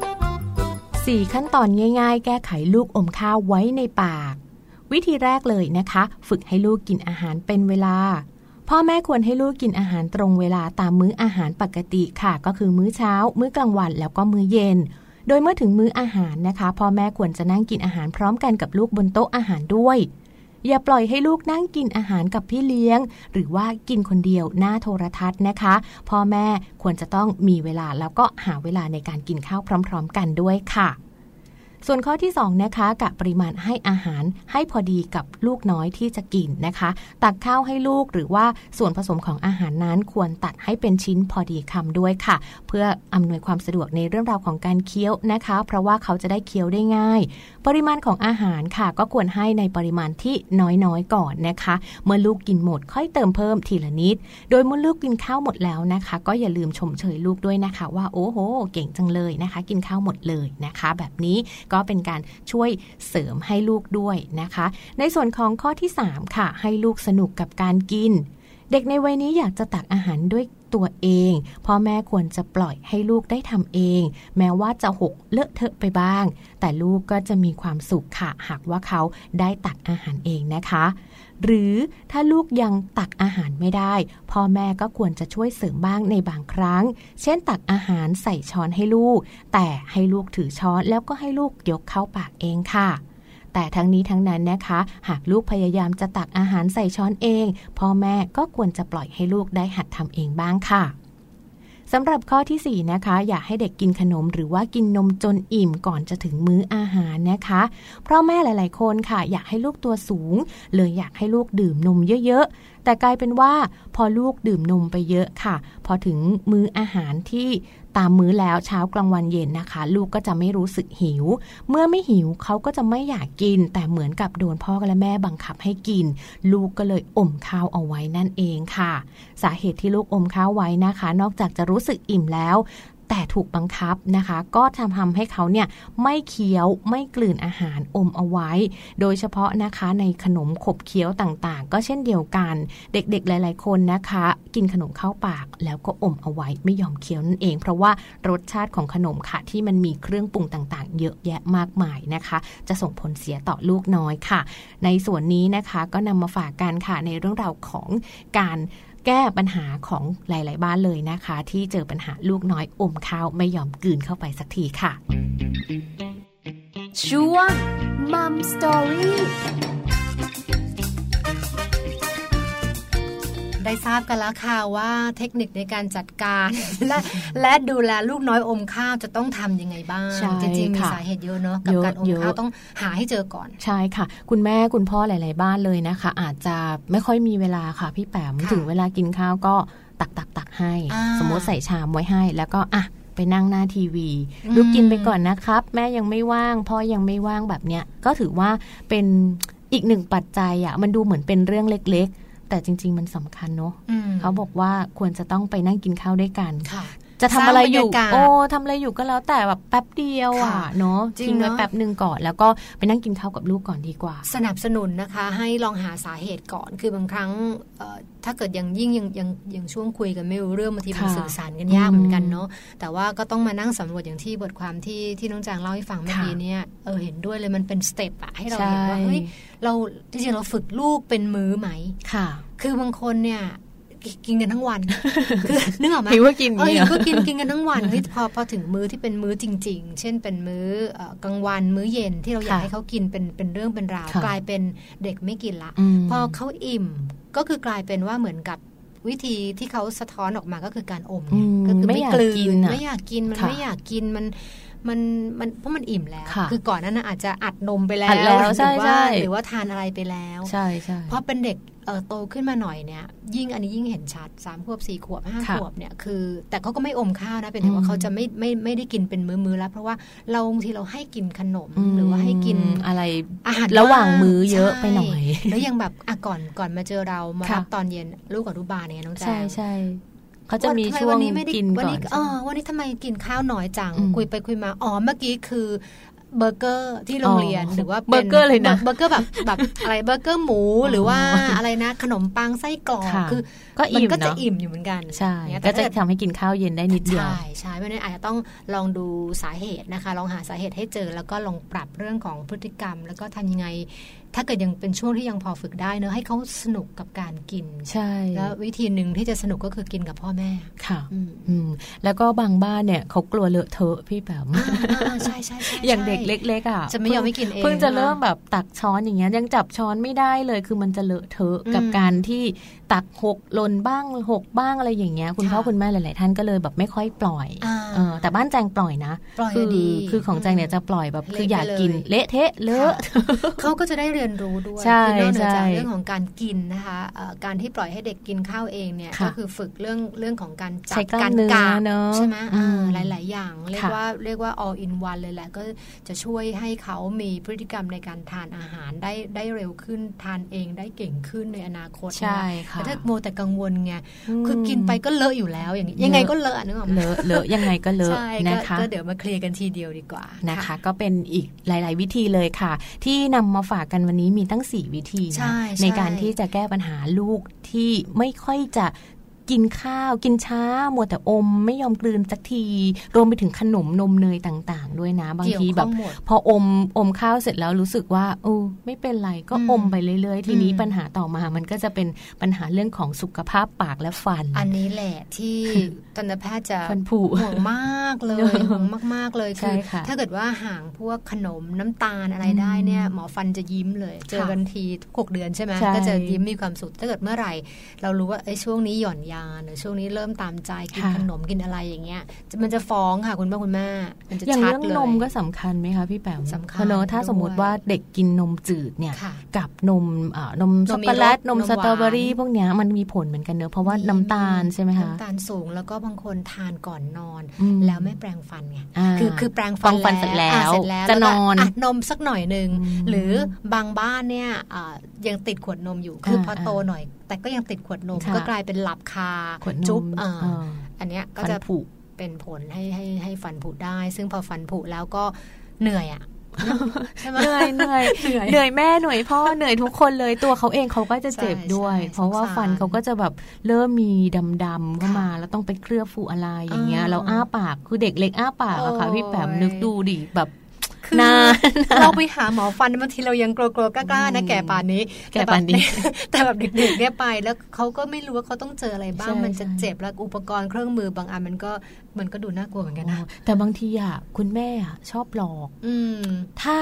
4 ขั้นตอนง่าย ๆ แก้ไขลูกอมข้าวไว้ในปาก วิธีแรกเลยนะคะ ฝึกให้ลูกกินอาหารเป็นเวลา พ่อแม่ควรให้ลูกกินอาหารตรงเวลาตามมื้ออาหารปกติค่ะ ก็คือมื้อเช้า มื้อกลางวันแล้วก็มื้อเย็น โดยเมื่อถึงมื้ออาหารนะคะพ่อแม่ควรจะนั่งกินอาหารพร้อมกันกับลูกบนโต๊ะอาหารด้วย อย่าปล่อยให้ลูกนั่งกินอาหารกับพี่เลี้ยง หรือว่ากินคนเดียวหน้าโทรทัศน์นะคะ พ่อแม่ควรจะต้องมีเวลาแล้วก็หาเวลาในการกินข้าวพร้อม ๆ กันด้วยค่ะ ส่วนข้อที่2นะคะกะปริมาณให้อาหารให้พอดีกับลูกน้อยที่จะกินนะคะ ตักข้าวให้ลูกหรือว่าส่วนผสมของอาหารนั้นควรตัดให้เป็นชิ้นพอดีคำด้วยค่ะ เพื่ออำนวยความสะดวกในเรื่องราวของการเคี้ยวนะคะ เพราะว่าเขาจะได้เคี้ยวได้ง่าย ปริมาณของอาหารค่ะ ก็ควรให้ในปริมาณที่น้อยๆก่อนนะคะ เมื่อลูกกินหมดค่อยเติมเพิ่มทีละนิด โดยเมื่อลูกกินข้าวหมดแล้วนะคะ ก็อย่าลืมชมเชยลูกด้วยนะคะ ว่าโอ้โห เก่งจังเลยนะคะ กินข้าวหมดเลยนะคะ แบบนี้ก็เป็นการช่วยเสริมให้ลูกด้วยนะคะ ในส่วนของข้อที่ 3 ค่ะ ให้ลูกสนุกกับการกิน เด็กในวัยนี้อยากจะตักอาหารด้วยตัวเองพ่อแม่ควรจะปล่อยให้ลูกได้ทำเอง แม้ว่าจะหกเลอะเทอะไปบ้าง แต่ลูกก็จะมีความสุขค่ะ หากว่าเขาได้ตักอาหารเองนะคะ หรือถ้าลูกยังตักอาหารไม่ได้ พ่อแม่ก็ควรจะช่วยเสริมบ้างในบางครั้ง เช่นตักอาหารใส่ช้อนให้ลูก แต่ให้ลูกถือช้อนแล้วก็ให้ลูกยกเข้าปากเองค่ะแต่ทั้งนี้ทั้งนั้นนะคะ หากลูกพยายามจะตักอาหารใส่ช้อนเอง พ่อแม่ก็ควรจะปล่อยให้ลูกได้หัดทำเองบ้างค่ะ สำหรับข้อทีสี่4 นะคะ อยากให้เด็กกินขนมหรือว่ากินนมจนอิ่มก่อนจะถึงมื้ออาหารนะคะ เพราะแม่หลาย ๆ คนค่ะ อยากให้ลูกตัวสูง เลยอยากให้ลูกดื่มนมเยอะ ๆ แต่กลายเป็นว่าพอลูกดื่มนมไปเยอะค่ะ พอถึงมื้ออาหารที่ ตามมื้อแล้วเช้ากลางวันเย็นนะคะ ลูกก็จะไม่รู้สึกหิว เมื่อไม่หิวเขาก็จะไม่อยากกิน แต่เหมือนกับโดนพ่อและแม่บังคับให้กิน ลูกก็เลยอมข้าวเอาไว้นั่นเองค่ะ สาเหตุที่ลูกอมข้าวไว้นะคะ นอกจากจะรู้สึกอิ่มแล้ว แต่ถูกบังคับนะคะ ก็ทำทำให้เขาเนี่ยไม่เคี้ยวไม่กลืนอาหารอมเอาไว้ โดยเฉพาะนะคะในขนมขบเคี้ยวต่างๆ ก็เช่นเดียวกัน เด็กๆหลาย ๆ คนนะคะ กินขนมเข้าปากแล้วก็อมเอาไว้ไม่ยอมเคี้ยวนั่นเอง เพราะว่ารสชาติของขนมค่ะที่มันมีเครื่องปรุงต่างๆ เยอะแยะมากมายนะคะ จะส่งผลเสียต่อลูกน้อยค่ะ ในส่วนนี้นะคะก็นำมาฝากกันค่ะในเรื่องราวของการ แก้ปัญหาของหลาย ๆ บ้านเลยนะคะ ที่เจอปัญหาลูกน้อยอมข้าวไม่ยอมกืนเข้าไปสักทีค่ะช่วงมัมสตอรี่ ได้ทราบกันแล้วค่ะว่าเทคนิคในการจัดการ และและดูแลลูกน้อยอมข้าวจะต้องทำยังไงบ้างใช่จริงๆมีค่ะสาเหตุเยอะเนาะกับเยอะการอมเยอะข้าวต้องหาให้เจอก่อน ใช่ค่ะ คุณแม่คุณพ่อหลาย ๆ บ้านเลยนะคะ อาจจะไม่ค่อยมีเวลาค่ะพี่แปมค่ะถึงเวลากินข้าวก็ตักตักตักให้อ่าสมมติใส่ชามไว้ให้ แล้วก็อะไปนั่งหน้าทีวีอืมลูกกินไปก่อนนะครับ แม่ยังไม่ว่างพ่อยังไม่ว่างแบบเนี้ยก็ถือว่าเป็นอีกหนึ่งปัจจัยอะมันดูเหมือนเป็นเรื่องเล็กๆ แต่จริง ๆ มันสำคัญเนาะอืมเขาบอกว่าควรจะต้องไปนั่งกินข้าวด้วยกันค่ะ จะทำอะไรอยู่สร้างบรรยากาศโอ้ทำอะไรอยู่ก็แล้วแต่แบบแป๊บเดียวอะค่ะเนาะจริงทิ้งไว้เนอะแป๊บหนึ่งก่อน แล้วก็ไปนั่งกินข้าวกับลูกก่อนดีกว่า สนับสนุนนะคะ ให้ลองหาสาเหตุก่อน คือบางครั้งเอ่อถ้าเกิดยังยิ่งยังยังยังช่วงคุยกันไม่รู้เรื่องบางทีมันค่ะสื่อสารกันยากเหมือนกันเนาะแต่ว่าก็ต้องมานั่งสำรวจอย่างที่บทความที่ที่น้องจางเล่าให้ฟังเมื่อค่ะกี้เนี่ยเออเห็นด้วยเลยมันเป็นสเต็ปอะให้เราใช่เห็นว่าเฮ้ยเราจริงๆเราฝึกลูกเป็นมือไหมค่ะ คือบางคนเนี่ย กินกันทั้งวันคือนึกออกไหมหิวก็กินเออเนี่หิยวก็กินกินกันทั้งวันเฮ้ยพอพอถึงมื้อที่เป็นมื้อจริง ๆ เช่นเป็นมื้อเอ่อกลางวันมื้อเย็นที่เราอยากค่ะให้เขากินเป็นเป็นเรื่องเป็นราวค่ะกลายเป็นเด็กไม่กินละมพอเขาอิ่มก็คือกลายเป็นว่าเหมือนกับวิธีที่เขาสะท้อนออกมาก็คือการอมอืไงมก็คือไม่ไม่อยากกลืกินนอะไม่อยากกินมันค่ะไม่อยากกินมันมันมันเพราะมันอิ่มแล้วค่ะอก่อนหนั้นนะอาจจะอัดนมไปแล้อัวดแล้วหรือใช่ว่าใช่หรือว่าทานอะไรไปแล้ว ใช่ใช่พอเป็นเด็กเอ่อ โตขึ้นมาหน่อยเนี่ย ยิ่งอันนี้ยิ่งเห็นชัดสามขวบสี่ขวบห้าค่ะขวบเนี่ยคือ แต่เขาก็ไม่อมข้าวนะเป็นแต่ว่าอืมเขาจะไม่ไม่ไม่ได้กินเป็นมื้อๆแล้ว เพราะว่าเราบางทีเราให้กินขนมมหรือว่าให้กินอะไรอาหารระหว่างบ้มื้อเยอะใช่ไปหน่อย แล้วยังแบบอะก่อนก่อนมาเจอเรามาค่ะรับตอนเย็นลูกกับลูกบาลเนี่ยน้องแจใช่งใช่เขาจะมีทำไช่วงนนี้ไม่ได้กินวันก่อนี้นเออวันนี้ทำไมกินข้าวน้อยจังอืมคุยไปคุยมา อ๋อ เมื่อกี้คือ เบอร์เกอร์ที่โรงเรียนอ๋อหรือว่าป็นเบอร์เกอร์เลยนะเบอร์เกอร์แบบแบบอะไรเบอร์เกอร์หมูหรือว่าอะไรนะ ขนมปังไส้กรอกค่ะคือก็มันอิ่มก็จะเนาะอิ่มอยู่เหมือนกันใช่เนี่ยก็แต่จะถ้าทำให้กินข้าวเย็นได้นิดเดียวใช่ใช่เพราะฉะนั้นอาจจะต้องลองดูสาเหตุนะคะ ลองหาสาเหตุให้เจอแล้วก็ลองปรับเรื่องของพฤติกรรม แล้วก็ทำยังไงถ้าเกิดยังเป็นช่วงที่ยังพอฝึกได้เนอะให้เขาสนุกกับการกิน ใช่ แล้ววิธีหนึ่งที่จะสนุกก็คือกินกับพ่อแม่ ค่ะอืมอืมแล้วก็บางบ้านเนี่ยเขากลัวเลอะเทอะพี่แบบอ่าอ่าใช่ใช่ใช่อย่างเด็กใช่เล็กๆอะจะไม่ยอมให้กินเองเพิ่งจะใช่ไหมเริ่มแบบตักช้อนอย่างเงี้ยยังจับช้อนไม่ได้เลยคือมันจะเลอะเทอะอืมกับการที่ตักหกหล่นบ้างหกบ้างอะไรอย่างเงี้ยคุณพ่อค่ะคุณแม่หลาย ๆ ท่านก็เลยแบบไม่ค่อยปล่อยอ่าเออแต่บ้านแจงปล่อยนะปล่อยคืดีคือของแจงเนี่ยจะปล่อยแบบเละคืออยากไปเลยกินเละเทะเลอะเขาก็จะได้เรียนรู้ด้วยใช่คือนอกเหนือจากใช่เรื่องของการกินนะคะเอ่อการที่ปล่อยให้เด็กกินข้าวเองเนี่ยค่ะก็คือฝึกเรื่องเรื่องของการจัใช้บกล้ามการเนื้อกะเนอะใช่ไหมอือ่ามหลาย ๆ อย่าง เรียกค่ะว่าเรียกว่า all in one เลยแหละ ก็จะช่วยให้เขามีพฤติกรรมในการทานอาหารได้ได้เร็วขึ้นทานเองได้เก่งขึ้นในอนาคตใช่นค่ะแต่ถ้าโมวแต่กังวลไงมคือกินไปก็เลอะอยู่แล้วอย่างนี้ยังไงก็เลอะนึกออกไหมเลอะเลอะยังไงก็เลอะใช่นะก็คะก็เดี๋ยวมาเคลียร์กันทีเดียวดีกว่านะคะค่ะก็เป็นอีกหลาย ๆ วิธีเลยค่ะ ที่นำมาฝากกันวันนี้มีตั้ง 4 วิธีใช่นะใช่ในการที่จะแก้ปัญหาลูกที่ไม่ค่อยจะ กินข้าวกินช้ามัวแต่อม ไม่ยอมกลืนสักที รวมไปถึงขนมนมเนยต่างๆ ด้วยนะ บางทีแบบเกี่ยวข้องหมดพออมอมข้าวเสร็จแล้วรู้สึกว่าเออไม่เป็นไรก็อืมอมไปเรื่อยๆ ทีนี้อืมปัญหาต่อมามันก็จะเป็นปัญหาเรื่องของสุขภาพปากและฟัน อันนี้แหละที่ทันตแพทย์จะฟันผุห่วงมากเลยห่วงมาก ๆเลยใช่คือค่ะถ้าเกิดว่าห่างพวกขนมน้ำตาลอะไรอืมได้เนี่ยหมอฟันจะยิ้มเลย เจอกันทีทุกหกเดือนใช่ไหมใช่ก็จะยิ้มมีความสุขถ้าเกิดเมื่อไหร่ เรารู้ว่าไอ้ช่วงนี้หย่อนยานหรือช่วงนี้เริ่มตามใจกินค่ะขนมกินอะไรอย่างเงี้ย มันจะฟ้องค่ะคุณพ่อคุณแม่มันจะอย่างชัดเรื่องเลยนมก็สำคัญไหมคะพี่แปมสำคัญเพราะเนอะถ้าด้วยสมมติว่าเด็กกินนมจืดเนี่ยค่ะกับนมเอ่อนมนช็อกมมีโกแลตรสนมนมสตรอเบอรี่หวานพวกเนี้ยมันมีผลเหมือนกันเนอะเพราะว่าน้ำตาลใช่ไหมคะน้ำตาลสูงแล้วก็บางคนทานก่อนนอนอืมแล้วไม่แปรงฟันไงอ่าคือคือแปรงแปรงฟันเสร็จแล้วอะเสร็จแล้วจะแล้วก็นอนอะนมสักหน่อยหนึ่งอืมหรือบางบ้านเนี่ยอะยังติดขวดนมอยู่คืออาพอโตอ่าหน่อย แต่ก็ยังติดขวดนมค่ะก็กลายเป็นหลับคาขวดนมจุ๊บอ่าเอออันเนี้ยก็ฟันจะผุเป็นผลให้ให้ให้ฟันผุได้ ซึ่งพอฟันผุแล้วก็เหนื่อยอะใช่ไหมเหนื่อยเหนื่อยเหนื่อยเหนื่อยแม่เหนื่อยพ่อเหนื่อยทุกคนเลยตัวเขาเองเขาก็จะเจ็บใช่ด้วยใช่เพราะว่าสงสารฟันเขาก็จะแบบเริ่มมีดำๆเข้ามาค่ะแล้วต้องไปเคลือบฟูอะไรอย่างเงี้ยอ่าแล้วอ้าปากคือเด็กเล็กอ้าปากอะค่ะโอ้ยพี่แปมนึกดูดิแบบ คือนานเราไปหาหมอฟันบางทีเรายังกลัวๆกล้าๆนะอืมแก่ป่านนี้แก่ป่านนี้แต่แบบแต่แบบเด็กๆเนี่ยไป แล้วเขาก็ไม่รู้ว่าเขาต้องเจออะไรบ้างใช่มันจะใช่เจ็บแล้วอุปกรณ์เครื่องมือบางอันมันก็มันก็ดูน่ากลัวเหมือนกันนะแต่บางทีอะคุณแม่อะชอบหลอก อืมถ้า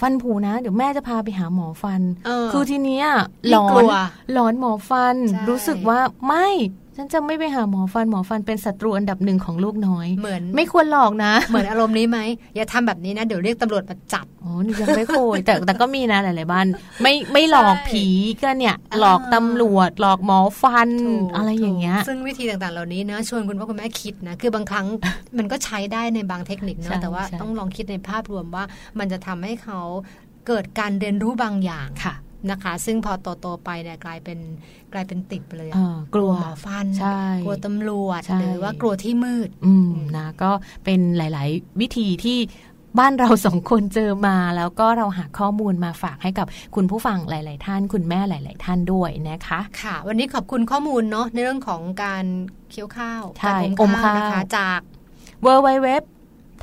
ฟันผุนะเดี๋ยวแม่จะพาไปหาหมอฟันเออคือทีเนี้ยยิ่หลงอกลันวหลอนหมอฟันใช่รู้สึกว่าไม่ ฉันจะไม่ไปหาหมอฟันหมอฟันเป็นศัตรูอันดับหนึ่งของลูกน้อย เหมือนไม่ควรหลอกนะ เหมือนอารมณ์นี้ไหมอย่าทำแบบนี้นะ เดี๋ยวเรียกตำรวจมาจับอ๋อนี่ยังไม่โคยแต่แต่ก็มีนะหลาย ๆ บ้าน ไม่ไม่หลอกใช่ผีก็เนี่ยอ่าหลอกตำรวจ หลอกหมอฟันถูกอะไรอย่างเงี้ยถูกซึ่งวิธีต่าง ๆ เหล่านี้นะชวนคุณพ่อคุณแม่คิดนะ คือบางครั้งมันก็ใช้ได้ในบางเทคนิคใช่เนาะแต่ว่าใช่ต้องลองคิดในภาพรวมว่ามันจะทำให้เขาเกิดการเรียนรู้บางอย่างค่ะ นะคะ ซึ่งพอโตๆไปเนี่ยกลายเป็นกลายเป็นติดไปเลยอะเออกลัวหมอฟันใช่กลัวตำรวจใช่หรือว่ากลัวที่มืดอืมนะก็เป็นหลาย ๆ วิธีที่บ้านเราสองคนเจอมาแล้วก็เราหาข้อมูลมาฝากให้กับคุณผู้ฟังหลาย ๆ ท่าน คุณแม่หลาย ๆ ท่านด้วยนะคะ ค่ะ วันนี้ขอบคุณข้อมูลเนาะในเรื่องของการเคี้ยวข้าวใช่การอมข้าวนะคะจาก w w w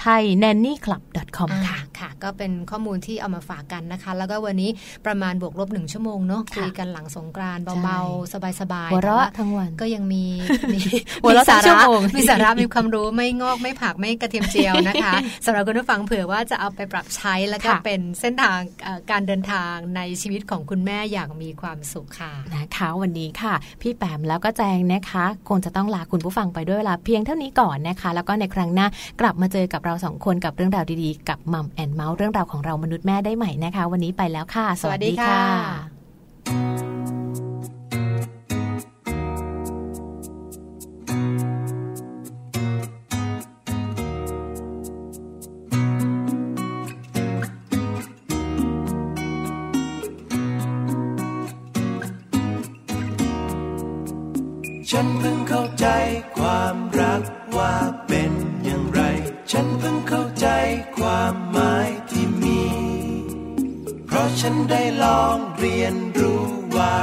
t h a i n a n n y c l u b c o m อ่าค่ะค่ะ ก็เป็นข้อมูลที่เอามาฝากกันนะคะ แล้วก็วันนี้ประมาณบวกลบหนึ่งชั่วโมงเนาะค่ะคุยกันหลังสงกรานต์เบาๆ สบายๆหัวเราะแต่ทั้งวันก็ยังมีมีหัวเราะมีสาทั้งชั่ระวโมงมีสาระมีความรู้ไม่งอกไม่ผักไม่กระเทียมเจียวนะคะสำหรับคุณผู้ฟังเผื่อว่าจะเอาไปปรับใช้แล้วก็ค่ะเป็นเส้นทางเอ่อการเดินทางในชีวิตของคุณแม่อย่างมีความสุขค่ะนะคะวันนี้ค่ะ พี่แปมแล้วก็แจงนะคะ คงจะต้องลาคุณผู้ฟังไปด้วยเวลาเพียงเท่านี้ก่อนนะคะ แล้วก็ในครั้งหน้ากลับมาเจอกับเราสองคนกับเรื่องราวดีๆ กับมัมแอนเมาส์เรื่องราวของเรามนุษย์แม่ได้ใหม่นะคะ วันนี้ไปแล้วค่ะ สวัสดีค่ะฉันเพิ่งเข้าใจความรักว่าเป็น ฉันได้ลองเรียนรู้ว่า